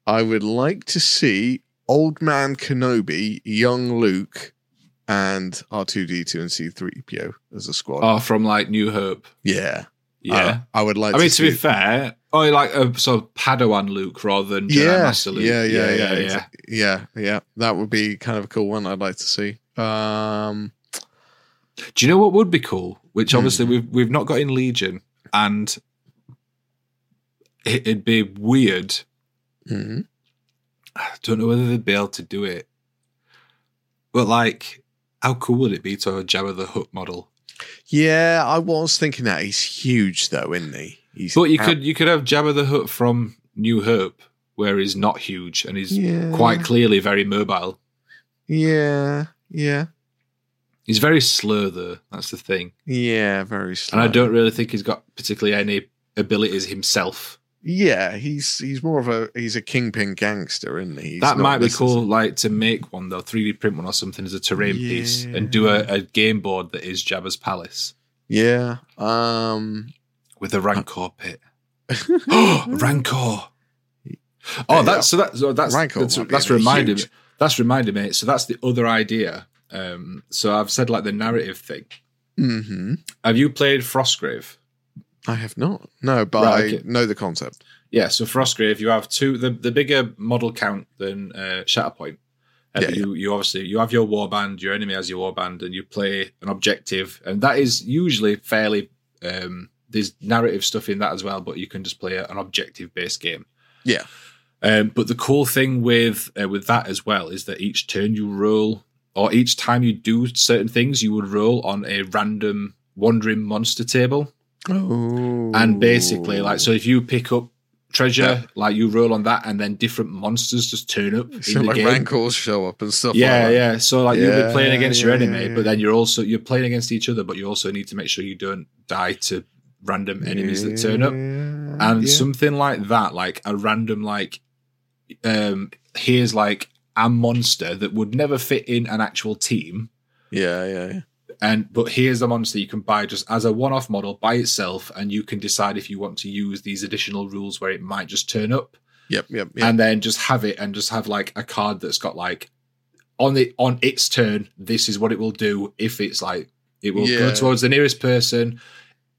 I would like to see old man Kenobi, young Luke, and R2D2 and C3PO as a squad. Oh, from like New Hope. yeah. Yeah. Uh, I would like to. I mean, to to be fair, oh, like a sort of Padawan Luke rather than Jedi yeah, Master Luke. yeah, yeah, yeah, yeah, exa- yeah, yeah. That would be kind of a cool one. I'd like to see. Um, Do you know what would be cool? Which Hmm. obviously we've we've not got in Legion, and it, it'd be weird. mhm. I don't know whether they'd be able to do it, but like, how cool would it be to have a Jabba the Hutt model? Yeah, I was thinking that he's huge though, isn't he? He's But you out- could you could have Jabba the Hutt from New Hope, where he's not huge and he's yeah, quite clearly very mobile. Yeah, yeah, He's very slow though. That's the thing. yeah. Very slow. And I don't really think he's got particularly any abilities himself. Yeah, he's he's more of a he's a kingpin gangster, isn't he? He's that might be cool, like to make one though, 3D print one or something as a terrain piece and do a, a game board that is Jabba's palace Yeah. Um. with a Rancor pit. Oh, Rancor! Oh, that's so that's so that's Rancor that's, that's reminded huge- me. That's reminded me. So that's the other idea. Um, so I've said like the narrative thing. hmm Have you played Frostgrave? I have not. No, but Right, I know the concept. Yeah, so Frostgrave, you have two the, the bigger model count than uh, Shatterpoint. Uh, Yeah, you you obviously you have your warband, your enemy has your warband, and you play an objective, and that is usually fairly. Um, there's narrative stuff in that as well, but you can just play an objective based game. Yeah. Um, but the cool thing with uh, with that as well is that each turn you roll, or each time you do certain things, you would roll on a random wandering monster table. Oh. And basically, like, so if you pick up treasure, Yeah. like you roll on that, and then different monsters just turn up so in the like game. rancors show up and stuff. yeah, like that. yeah. So like you'll Yeah, be playing against your enemy, yeah, yeah. but then you're also you're playing against each other, but you also need to make sure you don't die to random enemies that turn up. And yeah. something like that, like a random like, um, here's like a monster that would never fit in an actual team. yeah, yeah, yeah. And but here's a monster you can buy just as a one-off model by itself, and you can decide if you want to use these additional rules where it might just turn up, Yep, yep, yep. and then just have it and just have like a card that's got like on the on its turn, this is what it will do. If it's like it will go towards the nearest person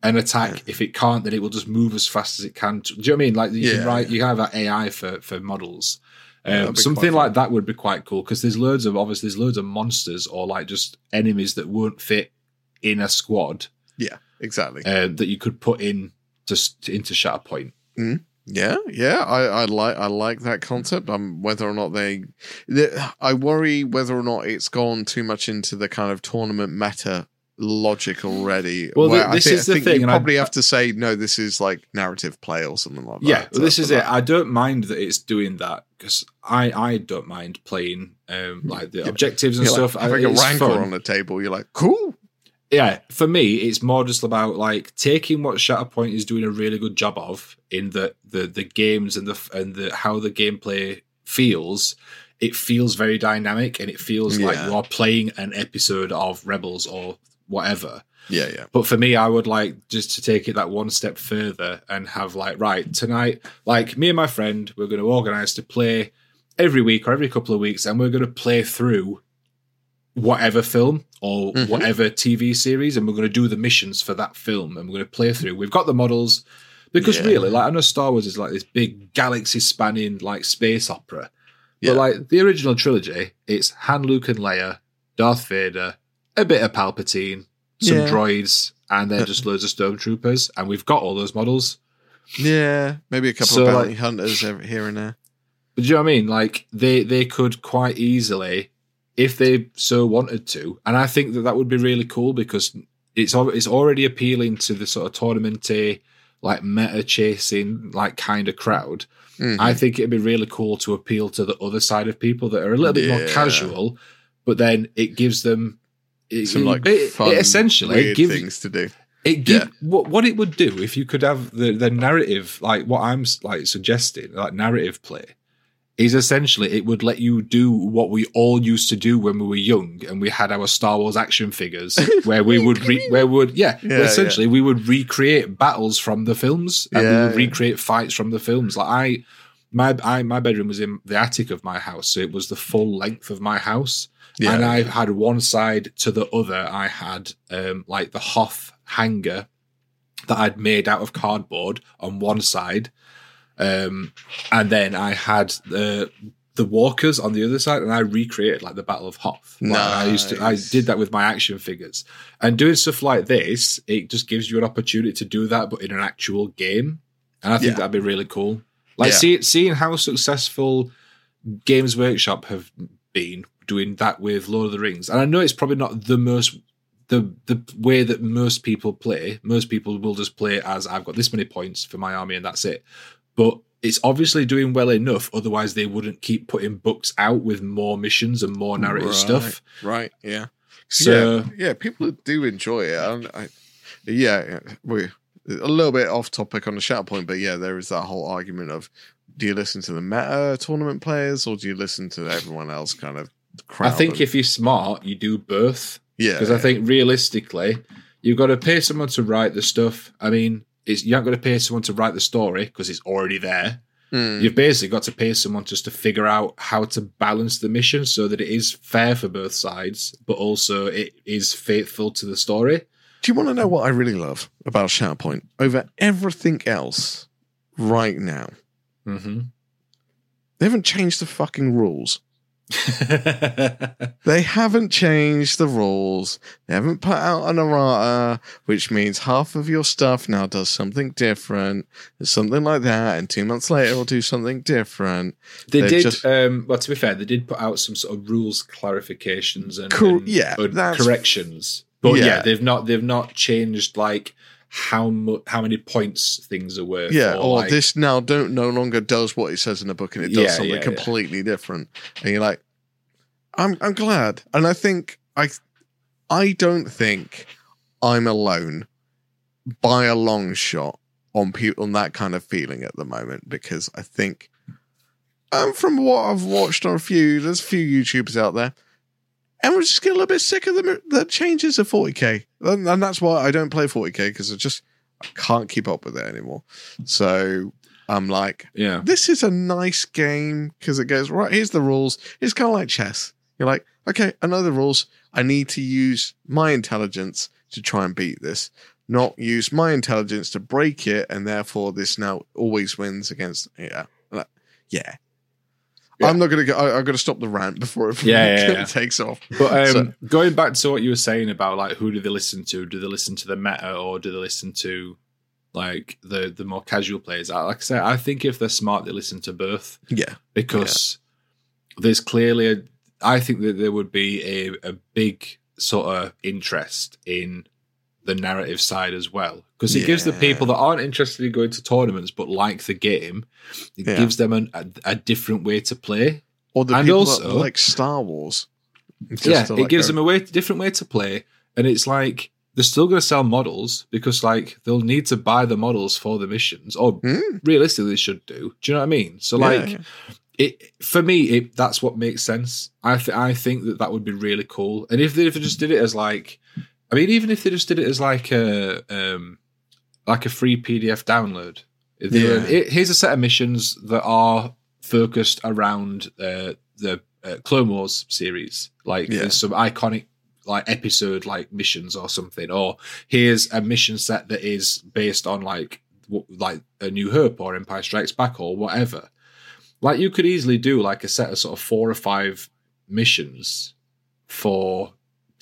and attack. If it can't, then it will just move as fast as it can. Do you know what I mean? Like you Yeah, can write, yeah. you can have that AI for for models. Um, something like that would be quite cool because there's loads of obviously there's loads of monsters or like just enemies that won't fit in a squad yeah, exactly. uh, that you could put in just into Shatterpoint. Yeah, yeah, I, I like I like that concept. Um, whether or not they, the, I worry whether or not it's gone too much into the kind of tournament meta logic already. Well, th- this think- is the thing, You and I- probably have to say no. This is like narrative play or something like that. Yeah, this is it. that- I don't mind that it's doing that because I I don't mind playing um like the objectives and You're like, stuff. having a rancor fun. on the table, you're like, cool. yeah, for me, it's more just about like taking what Shatterpoint is doing a really good job of in the the the games and the and the how the gameplay feels. It feels very dynamic and it feels like Yeah. you are playing an episode of Rebels or whatever. Yeah, yeah. But for me, I would like just to take it that one step further and have like, right, tonight, like me and my friend, we're going to organize to play every week or every couple of weeks, and we're going to play through whatever film or Mhm. whatever TV series, and we're going to do the missions for that film, and we're going to play through. We've got the models because Yeah. really, like I know Star Wars is like this big galaxy spanning like space opera, Yeah. but like the original trilogy, it's Han, Luke, and Leia, Darth Vader, a bit of Palpatine, some Yeah. droids, and then just loads of stormtroopers, and we've got all those models. Yeah, maybe a couple So, of like- bounty hunters here and there. But do you know what I mean? Like they they could quite easily, if they so wanted to, and I think that that would be really cool because it's it's already appealing to the sort of tournamenty, like meta chasing, like kind of crowd. Mhm. I think it'd be really cool to appeal to the other side of people that are a little bit more casual, but then it gives them it, Some like it, fun, it essentially weird gives things to do. it give Yeah. what what it would do if you could have the the narrative like what I'm like suggesting like narrative play is essentially it would let you do what we all used to do when we were young and we had our Star Wars action figures where we would re- where would yeah, Yeah, essentially we would recreate battles from the films and we Yeah, would yeah. recreate fights from the films like I my I my bedroom was in the attic of my house so it was the full length of my house Yeah, and I had one side to the other. I had um, like the Hoth hanger that I'd made out of cardboard on one side, um, and then I had the the walkers on the other side, and I recreated like the Battle of Hoth. Like, I used to, I did that with my action figures, and doing stuff like this, it just gives you an opportunity to do that, but in an actual game, and I think Yeah. that'd be really cool. Like Yeah. see, seeing how successful Games Workshop have been doing that with Lord of the Rings, and I know it's probably not the most the the way that most people play. Most people will just play as I've got this many points for my army and that's it. But it's obviously doing well enough. Otherwise, they wouldn't keep putting books out with more missions and more narrative Right. stuff. Right. Yeah. So yeah, yeah, people do enjoy it. I, yeah, we a little bit off topic on the Shatterpoint, but yeah, there is that whole argument of do you listen to the meta tournament players or do you listen to everyone else kind of crowd? I think if you're smart, you do both. yeah, Because I think realistically, you've got to pay someone to write the stuff. I mean, it's, you aren't going to pay someone to write the story because it's already there. Mm, You've basically got to pay someone just to figure out how to balance the mission so that it is fair for both sides, but also it is faithful to the story. do you want to know what I really love about Shatterpoint over everything else right now? Mm-hmm. They haven't changed the fucking rules. They haven't changed the rules. They haven't put out an errata, which means half of your stuff now does something different, something like that, and two months later it will do something different. they They've did. just- um, well, to be fair, they did put out some sort of rules clarifications and, Cool, and- yeah, and corrections. But yeah. Yeah. they've not they've not changed like how mu- how many points things are worth. Yeah, or, or like, this now don't no longer does what it says in the book and it does Yeah, something yeah, yeah. completely different. And you're like, I'm I'm glad. And I think I I don't think I'm alone by a long shot on people on that kind of feeling at the moment because I think um from what I've watched on a few there's a few YouTubers out there and we're just getting a little bit sick of the, the changes of 40k and, and that's why I don't play 40k because I just I can't keep up with it anymore. So I'm like yeah. this is a nice game because it goes right here's the rules. It's kind of like chess. You're like okay i know the rules. I need to use my intelligence to try and beat this not use my intelligence to break it and therefore this now always wins against yeah. Yeah. Yeah. I'm not gonna go. I, I've got to stop the rant before it Yeah, yeah, takes off. But um, So- going back to what you were saying about like who do they listen to? Do they listen to the meta or do they listen to like the the more casual players? I- Like I said, I think if they're smart, they listen to both Yeah, because there's clearly a, I think that there would be a, a big sort of interest in the narrative side as well because it gives the people that aren't interested in going to tournaments but like the game it Yeah. gives them an, a, a different way to play Or the And people also- like Star Wars. Yeah it gives go- them a way different way to play and it's like they're still going to sell models because like they'll need to buy the models for the missions or Hmm? realistically they should do do you know what i mean so Yeah, like yeah. it for me it that's what makes sense i th- i think that that would be really cool and if they, if they just did it as like i mean even if they just did it as like a um like a free pdf download they were- Yeah. it- here's a set of missions that are focused around uh, the uh, clone wars series like Yeah. there's some iconic like episode like missions or something or here's a mission set that is based on like w- like a new hope or empire strikes back or whatever like you could easily do like a set of sort of four or five missions for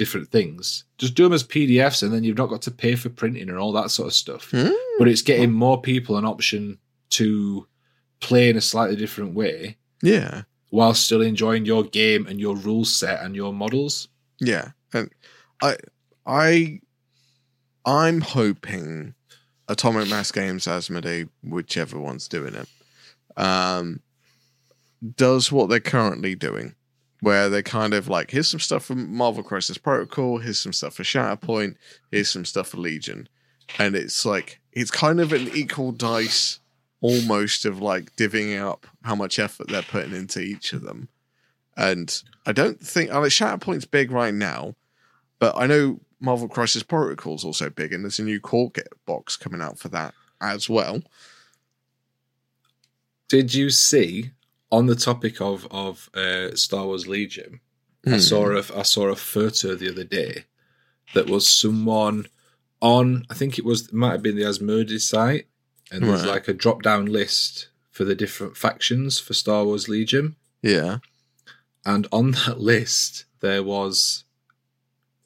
different things. Just do them as pdfs and then you've not got to pay for printing and all that sort of stuff. Hmm? but it's getting more people an option to play in a slightly different way Yeah. while still enjoying your game and your rule set and your models. Yeah, and I, I, I'm hoping Atomic Mass Games, Asmodee, whichever one's doing it, um, does what they're currently doing, where they're kind of like here's some stuff for Marvel Crisis Protocol, here's some stuff for Shatterpoint, here's some stuff for Legion, and it's like it's kind of an equal dice, almost of like divvying up how much effort they're putting into each of them. And I don't think I mean, Shatterpoint's big right now, but I know Marvel Crisis Protocol's also big, and there's a new core box coming out for that as well. Did you see on the topic of of uh, Star Wars Legion? I Hmm. saw a I saw a photo the other day that was someone on. I think it was it might have been the Asmodee site, and there's Right. like a drop down list for the different factions for Star Wars Legion, Yeah. and on that list there was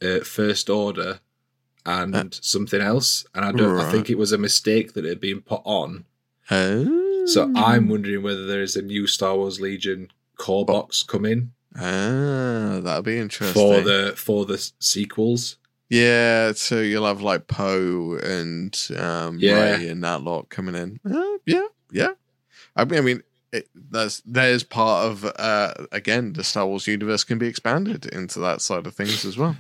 uh, First Order and Uh, something else, and I don't. I think it was a mistake that it had been put on. Oh. So I'm wondering whether there is a new Star Wars Legion core box coming Ah, that'll be interesting. for the for the sequels. yeah, so you'll have like Poe and um, Yeah. Rey and that lot coming in. Uh, yeah, yeah. I mean, I mean, it, there's there's part of uh, again the Star Wars universe can be expanded into that side of things as well.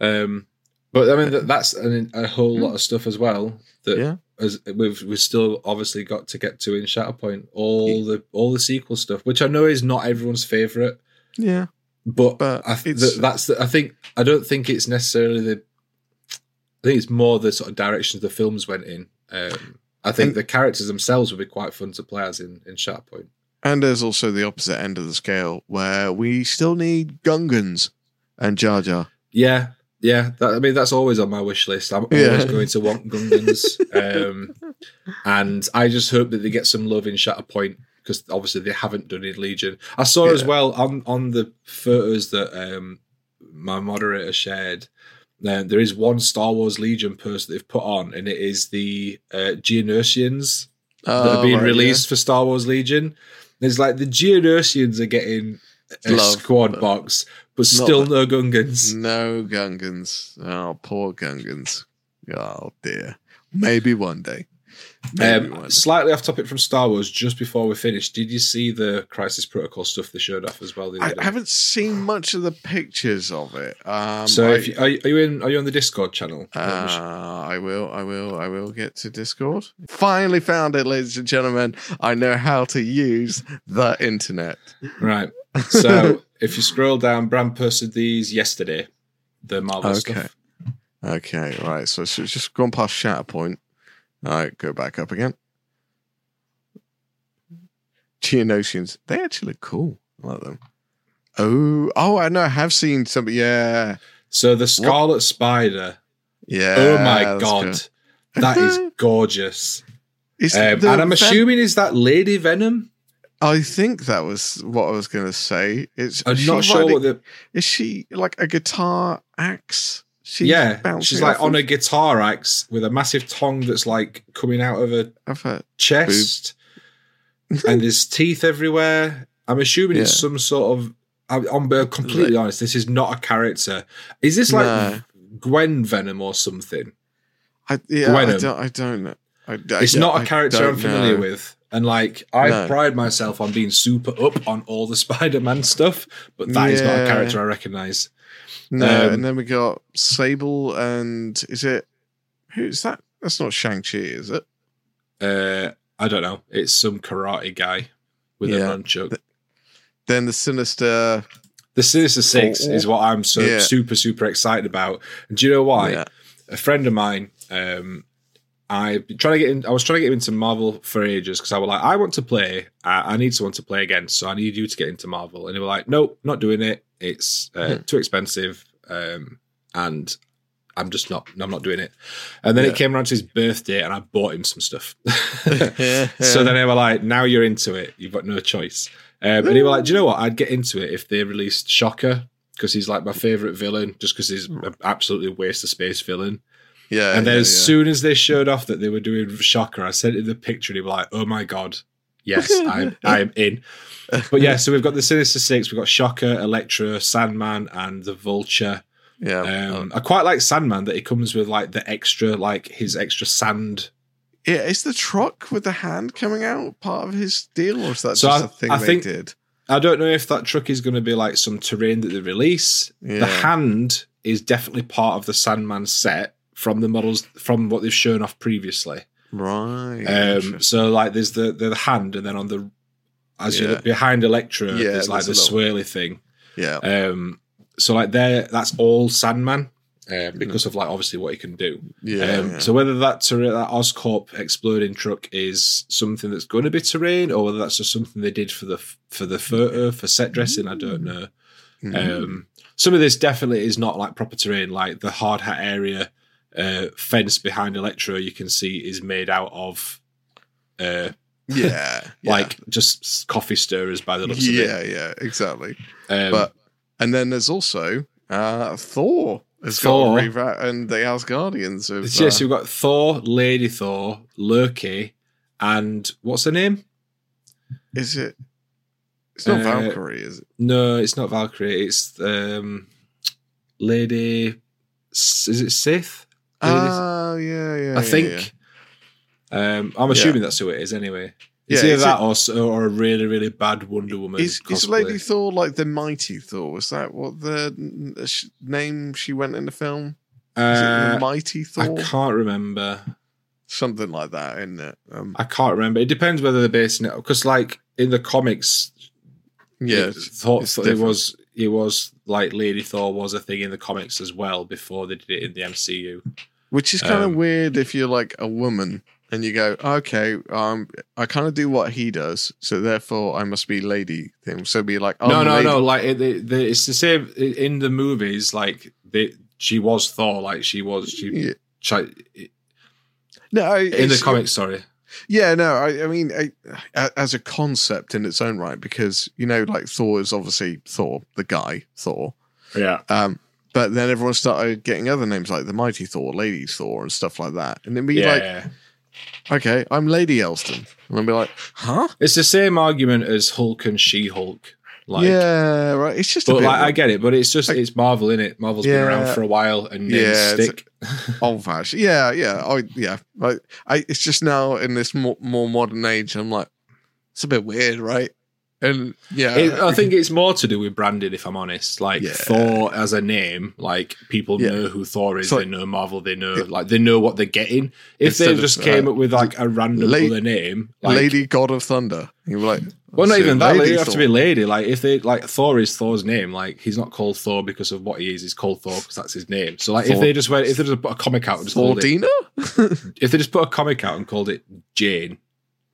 Um, but I mean that, that's an, a whole lot of stuff as well that Yeah. As we've we've still obviously got to get to in Shatterpoint. All the all the sequel stuff, which I know is not everyone's favorite, Yeah, but, But I th- th- that's the, I think I don't think it's necessarily the. I think it's more the sort of directions the films went in. Um, I think And- the characters themselves would be quite fun to play as in in Shatterpoint. and there's also the opposite end of the scale where we still need Gungans and Jar Jar. Yeah, yeah. That, I mean, that's always on my wish list. I'm Yeah. always going to want Gungans, um, and I just hope that they get some love in Shatterpoint because obviously they haven't done in Legion. I saw as well on on the photos that um, my moderator shared. Uh, there is one Star Wars Legion post that they've put on, and it is the uh, Geonosians that are Oh, being right, released for Star Wars Legion. It's like the Geonosians are getting a Love, squad but box, but not still no Gungans. No Gungans. Oh, poor Gungans. Oh dear. Maybe one day. Maybe one Um, day. slightly off topic from Star Wars, just before we finish, did you see the Crisis Protocol stuff they showed off as well? I day? haven't seen much of the pictures of it. Um, so, I, you- are you in? Are you on the Discord channel? uh, I will, I will, I will get to Discord. Finally found it, ladies and gentlemen. I know how to use the internet. right. So, if you scroll down, Bram posted these yesterday. The Marvel Okay. stuff. Okay, right. So so it's just gone past Shatterpoint. All right, go back up again. Geonosians, they actually look cool. I like them. Oh, oh, I know. I have seen some. Yeah, So the Scarlet Spider. yeah. oh my god, good. that is gorgeous. Is Um, and I'm assuming is that Lady Venom. I think that was what I was going to say. It's I'm not sure riding- what the is she like a guitar axe? She's yeah. She's like on of- a guitar axe with a massive tongue that's like coming out of her of her. chest and there's teeth everywhere. I'm assuming it's some sort of I'm, I'm being completely honest. This is not a character. Is this like No. Gwen Venom or something? I, yeah, I don't, I don't know. I, I- It's yeah, not a character I'm familiar know. with. And like, I No. pride myself on being super up on all the Spider-Man stuff, but that is not a character I recognize. No, Um, and then we got Sable, and is it who's that? That's not Shang Chi, is it? Uh, I don't know. It's some karate guy with Yeah. a nunchuck. Then the Sinister. The Sinister Six Oh, is what I'm so yeah. super super excited about. And do you know why? Yeah. A friend of mine, um, I trying to get in. I was trying to get into Marvel for ages because I was like, I want to play. I, I need someone to play against, so I need you to get into Marvel. And they were like, Nope, not doing it. It's uh, Hmm. too expensive, um, and I'm just not. I'm not doing it. And then Yeah. it came around to his birthday, and I bought him some stuff. so then they were like, "Now you're into it. You've got no choice." Um, and he were like, "Do you know what? I'd get into it if they released Shocker because he's like my favorite villain, just because he's an absolutely waste of space villain." Yeah, and then yeah, as yeah. soon as they showed off that they were doing Shocker, I sent him the picture, and he was like, "Oh my god." Yes, I'm I'm in. But yeah, so we've got the Sinister Six, we've got Shocker, Electro, Sandman, and the Vulture. yeah, Um, I quite like Sandman that he comes with like the extra, like his extra sand yeah. Is the truck with the hand coming out part of his deal, or is that So just I- a thing I they think- did? I don't know if that truck is going to be like some terrain that they release. Yeah. The hand is definitely part of the Sandman set from the models from what they've shown off previously. Right. Um, so like there's the the hand, and then on the as you Yeah. look behind Electro, Yeah, there's like the swirly thing. yeah. Um, so like there, that's all Sandman. Um, because of like obviously what he can do. Yeah. um, yeah. So whether that terra- that Oscorp exploding truck is something that's going to be terrain, or whether that's just something they did for the for the photo for set dressing, I don't know. Mhm. Um, some of this definitely is not like proper terrain, like the hard hat area uh, fence behind Electro. You can see is made out of uh, yeah. yeah. like just coffee stirrers by the looks of it. yeah, yeah, exactly. Um, but and then there's also uh Thor has Thor. got reva- and the Asgardians of yes, uh, you've got Thor, Lady Thor, Loki, and what's her name? is it it's not Uh, Valkyrie, is it? No, it's not Valkyrie. It's um, Lady. Is it Sif? Oh yeah, yeah. I yeah, think. yeah. Um, I'm assuming that's who it is. Anyway, it's Yeah, either is that or, s- or a really really bad Wonder Woman. Is, is. Lady Thor like the mighty Thor? Was that what the name she went in the film? Is it Uh, mighty Thor? I can't remember. Something like that, isn't it? Um, I can't remember. It depends whether they're basing it because, like in the comics, yeah, Thor, it was it was like Lady Thor was a thing in the comics as well before they did it in the MCU. which is kind of um, weird if you're like a woman and you go, okay, um, I kind of do what he does, so therefore I must be lady thing. So be like, oh, no, no, lady. no. Like it, it, the, it's the same in the movies. Like they, she was Thor. Like she was she. Yeah. She, No, in the comics, sorry. Yeah, no, I, I mean, I, as a concept in its own right, because you know, like Thor is obviously Thor, the guy Thor. Yeah. Um, but then everyone started getting other names like the Mighty Thor, Lady Thor, and stuff like that, and it'd be Yeah, like, okay, I'm Lady Elston, and I'd be like, huh? It's the same argument as Hulk and She Hulk. Like, yeah, right. It's just a But bit like, I get it, but it's just Like- it's Marvel in it. Marvel's been around for a while and Yeah, stick. old fashioned. Yeah, yeah, I, yeah. Like, I, it's just now in this more, more modern age, I'm like, it's a bit weird, right? And yeah, It, I think it's more to do with branding, if I'm honest. Like Yeah. Thor as a name, like people Yeah. know who Thor is. Like- they know Marvel. They know like they know what they're getting. If they Instead of, just came uh, up with like a random La- other name, like, Lady God of Thunder. You were like, well, not even that. Like, you have to be lady. Like if they like Thor is Thor's name. Like he's not called Thor because of what he is. He's called Thor because that's his name. So like if they just went, if they just put a comic out and just called it, if they just put a comic out and called it Jane,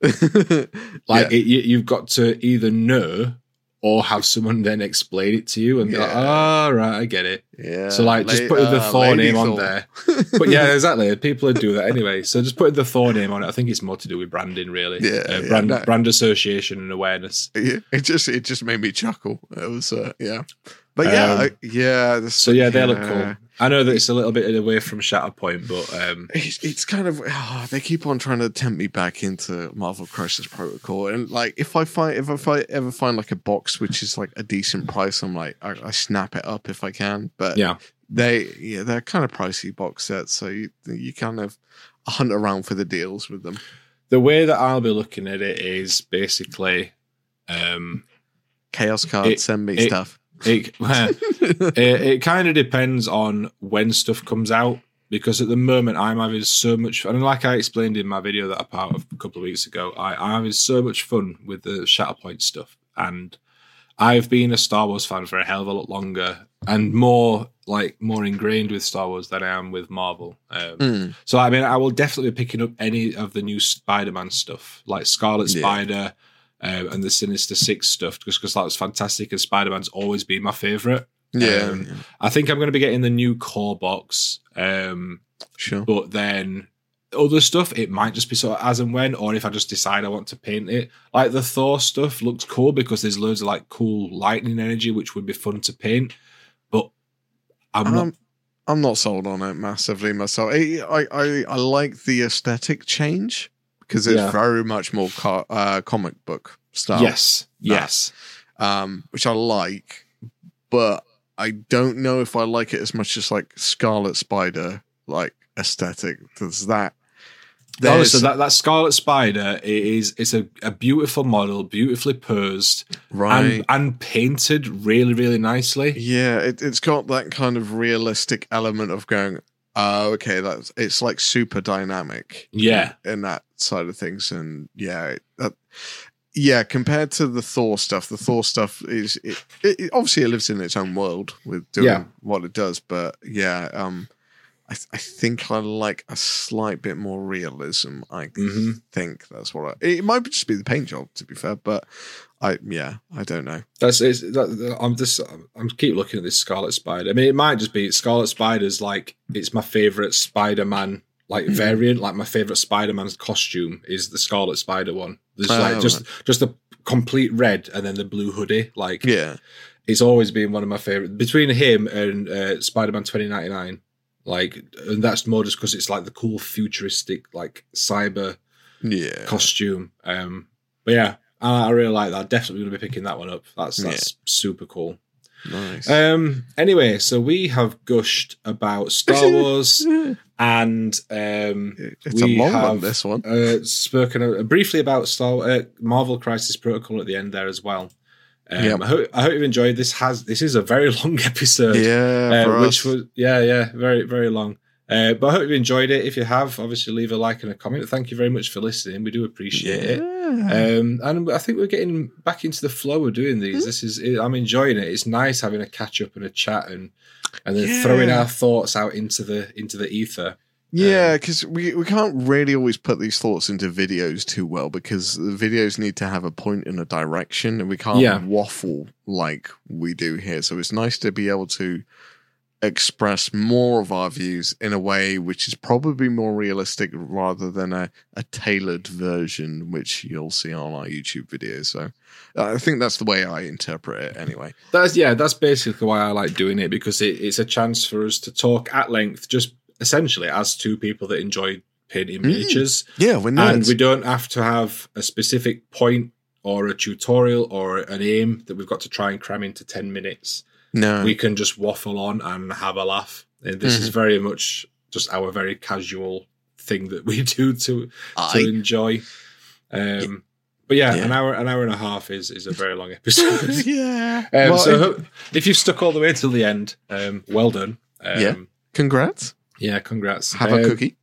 like it, you, you've got to either know or have someone then explain it to you and be like, Yeah. oh, right, I get it. yeah. So like just La- putting the uh, Thor name on there. But yeah, exactly. People would do that anyway. So just put the Thor name on it, I think it's more to do with branding, really. Yeah, uh, yeah, brand no. brand association and awareness. Yeah, it just it just made me chuckle. It was uh, yeah, but yeah, Um, I, yeah. So yeah, they look cool. I know that it's a little bit away from Shatterpoint, but um, it's, it's kind of ah, they keep on trying to tempt me back into Marvel Crisis Protocol, and like if I find if, I ever find like a box which is like a decent price, I'm like I, I snap it up if I can. But yeah, they yeah they're kind of pricey box sets, so you you kind of hunt around for the deals with them. the way that I'll be looking at it is basically um, Chaos cards, It- send me it- stuff. it, it, it kind of depends on when stuff comes out because at the moment I'm having so much fun. And like I explained in my video that I put out a couple of weeks ago, I, I'm having so much fun with the Shatterpoint stuff. And I've been a Star Wars fan for a hell of a lot longer and more like more ingrained with Star Wars than I am with Marvel. Um, Mm. So I mean, I will definitely be picking up any of the new Spider-Man stuff, like Scarlet Yeah. Spider um, and the Sinister Six stuff, just because that was fantastic. And Spider-Man's always been my favorite. Yeah, Um, yeah, I think I'm going to be getting the new core box, um, sure. but then other stuff it might just be sort of as and when, or if I just decide I want to paint it. Like the Thor stuff looks cool because there's loads of like cool lightning energy, which would be fun to paint. But I'm not. Um, I'm not sold on it massively myself. I I, I, I like the aesthetic change because it's Yeah. very much more co- uh, comic book style. yes, yes. um, which I like, but I don't know if I like it as much as like Scarlet Spider like aesthetic. Does that? Oh, so that, that Scarlet Spider it is it's a, a beautiful model, beautifully posed right. and, and painted really, really nicely. yeah, it, it's got that kind of realistic element of going. Oh, okay. That's it's like super dynamic. Yeah. in that side of things, and yeah, that, yeah. Compared to the Thor stuff, the Thor stuff is it, it, obviously it lives in its own world with doing Yeah. what it does, but yeah, um, I, th- I think I like a slight bit more realism. I Mhm. think that's what I. It might just be the paint job, to be fair, but I yeah, I don't know. That's it's, that, I'm just I'm keep looking at this Scarlet Spider. I mean, it might just be Scarlet Spider's like it's my favorite Spider-Man like variant. Like my favorite Spider-Man's costume is the Scarlet Spider one. There's Oh, like just just the complete red and then the blue hoodie. Like Yeah, it's always been one of my favorite between him and uh, Spider-Man 2099. Like, and that's more just because it's like the cool futuristic like cyber yeah, costume. Um, but yeah, I, I really like that. Definitely going to be picking that one up. That's that's super cool. Nice. Um, anyway, so we have gushed about Star Wars and um, it's a we long one. have- This one. uh, spoken uh, briefly about Star uh, Marvel Crisis Protocol at the end there as well. Um, Yep. I, hope, I hope you've enjoyed this. Has this is a very long episode, yeah, uh, which us. was yeah yeah very very long. Uh, but I hope you enjoyed it. If you have, obviously leave a like and a comment. Thank you very much for listening. We do appreciate it. Um, and I think we're getting back into the flow of doing these. This is I'm enjoying it. It's nice having a catch up and a chat and and then Yeah. throwing our thoughts out into the into the ether. Yeah, because we, we can't really always put these thoughts into videos too well because the videos need to have a point and a direction, and we can't Yeah. waffle like we do here. So it's nice to be able to express more of our views in a way which is probably more realistic rather than a, a tailored version, which you'll see on our YouTube videos. So uh, I think that's the way I interpret it anyway. That's yeah, that's basically why I like doing it because it, it's a chance for us to talk at length, just essentially as two people that enjoy painting Mm. miniatures, Yeah, we're and we don't have to have a specific point or a tutorial or an aim that we've got to try and cram into ten minutes. No. we can just waffle on and have a laugh. And this Mm-hmm. is very much just our very casual thing that we do to to I, enjoy. Um, but yeah, Yeah. an hour an hour and a half is is a very long episode. yeah. Um, Well, so if- if you've stuck all the way till the end, um, well done. Um, Yeah. congrats. yeah, congrats. Have a Um, cookie.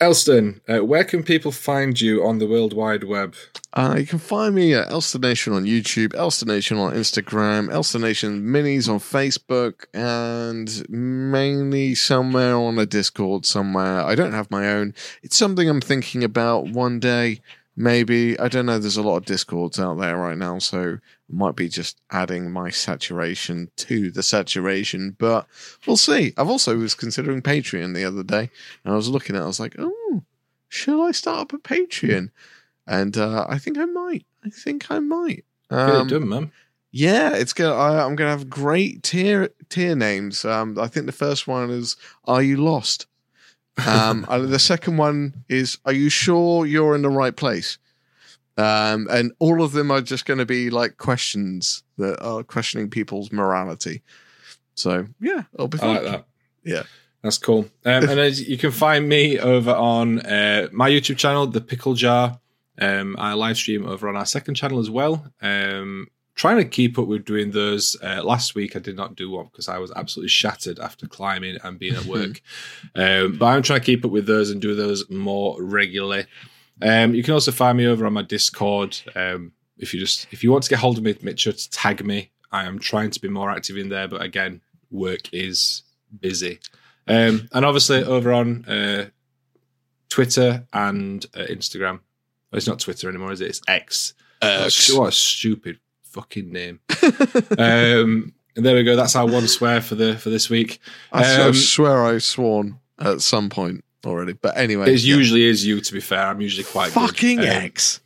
Elston, uh, where can people find you on the World Wide Web? Uh, you can find me at Elstonation on YouTube, Elstonation on Instagram, Elstonation Minis on Facebook, and mainly somewhere on a Discord somewhere. I don't have my own. It's something I'm thinking about one day. Maybe I don't know. There's a lot of discords out there right now, so I might be just adding my saturation to the saturation. But we'll see. I've also was considering Patreon the other day, and I was looking at. it, I was like, oh, should I start up a Patreon? And uh, I think I might. I think I might. Um, done, man. Yeah, it's gonna. I, I'm gonna have great tier tier names. Um, I think the first one is "Are you lost?" Um, and the second one is "Are you sure you're in the right place?" Um, and all of them are just going to be like questions that are questioning people's morality. So yeah, it'll be I like that. Yeah. That's cool. Um, and as you can find me over on uh, my YouTube channel, The Pickle Jar. Um, I live stream over on our second channel as well. Um, trying to keep up with doing those. Uh, last week I did not do one because I was absolutely shattered after climbing and being at work. um, but I'm trying to keep up with those and do those more regularly. Um, you can also find me over on my Discord. Um, if you just if you want to get hold of me, make sure to tag me. I am trying to be more active in there, but again, work is busy. Um, and obviously over on uh, Twitter and uh, Instagram. Oh, it's not Twitter anymore, is it? It's X. Stu- What a stupid fucking name. um, and there we go. That's our one swear for the for this week. I, Um, swear I've sworn at some point already. But anyway, It yeah. usually is you. To be fair, I'm usually quite good. fucking Um, X.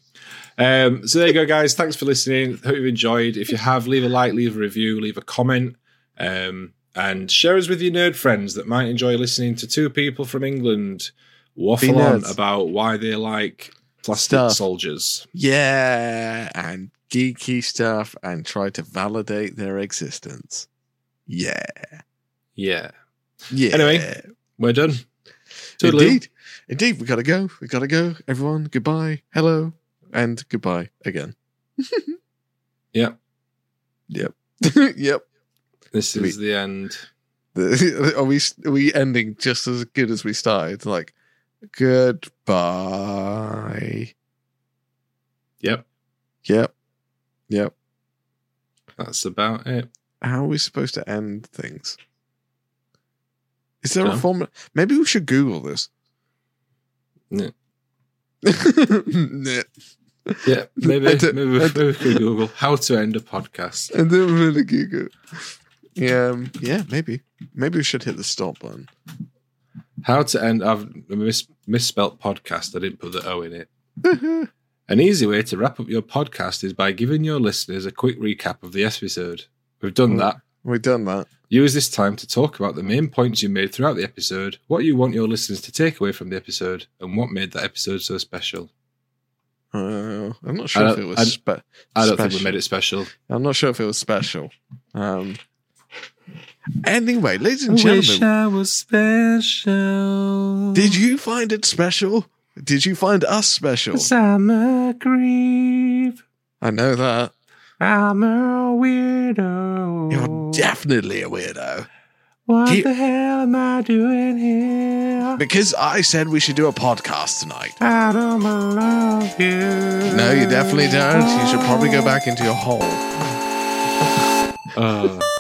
Um, so there you go, guys. Thanks for listening. Hope you've enjoyed. If you have, leave a like, leave a review, leave a comment, um, and share us with your nerd friends that might enjoy listening to two people from England waffle on about why they like plastic Stuff. soldiers. Yeah, and geeky stuff and try to validate their existence. Yeah. Yeah. Yeah. Anyway, We're done. Toodaloo. Indeed. Indeed, we gotta go. We gotta go. Everyone, goodbye. Hello. And goodbye again. Yep. Yep. yep. This We- is the end. The- Are we are we ending just as good as we started? Like goodbye. Yep. Yep. Yep. That's about it. How are we supposed to end things? Is there a Um, formula? Maybe we should Google this. Yeah. Nah. Yeah. Maybe, maybe, maybe we could Google how to end a podcast. I don't really Google. Yeah, um, yeah, maybe. Maybe we should hit the stop button. How to end. I've mis- misspelt podcast. I didn't put the O in it. An easy way to wrap up your podcast is by giving your listeners a quick recap of the episode. We've done Mm. that. We've done that. Use this time to talk about the main points you made throughout the episode, what you want your listeners to take away from the episode, and what made that episode so special. Uh, I'm not sure if it was. I- spe- I don't think we made it special. I'm not sure if it was special. Um. Anyway, ladies and gentlemen, I was special. did you find it special? Did you find us special? I'm a grieve. I know that. I'm a weirdo. You're definitely a weirdo. What He- the hell am I doing here? Because I said we should do a podcast tonight. I don't belong here. No, you definitely don't. You should probably go back into your hole. Uh.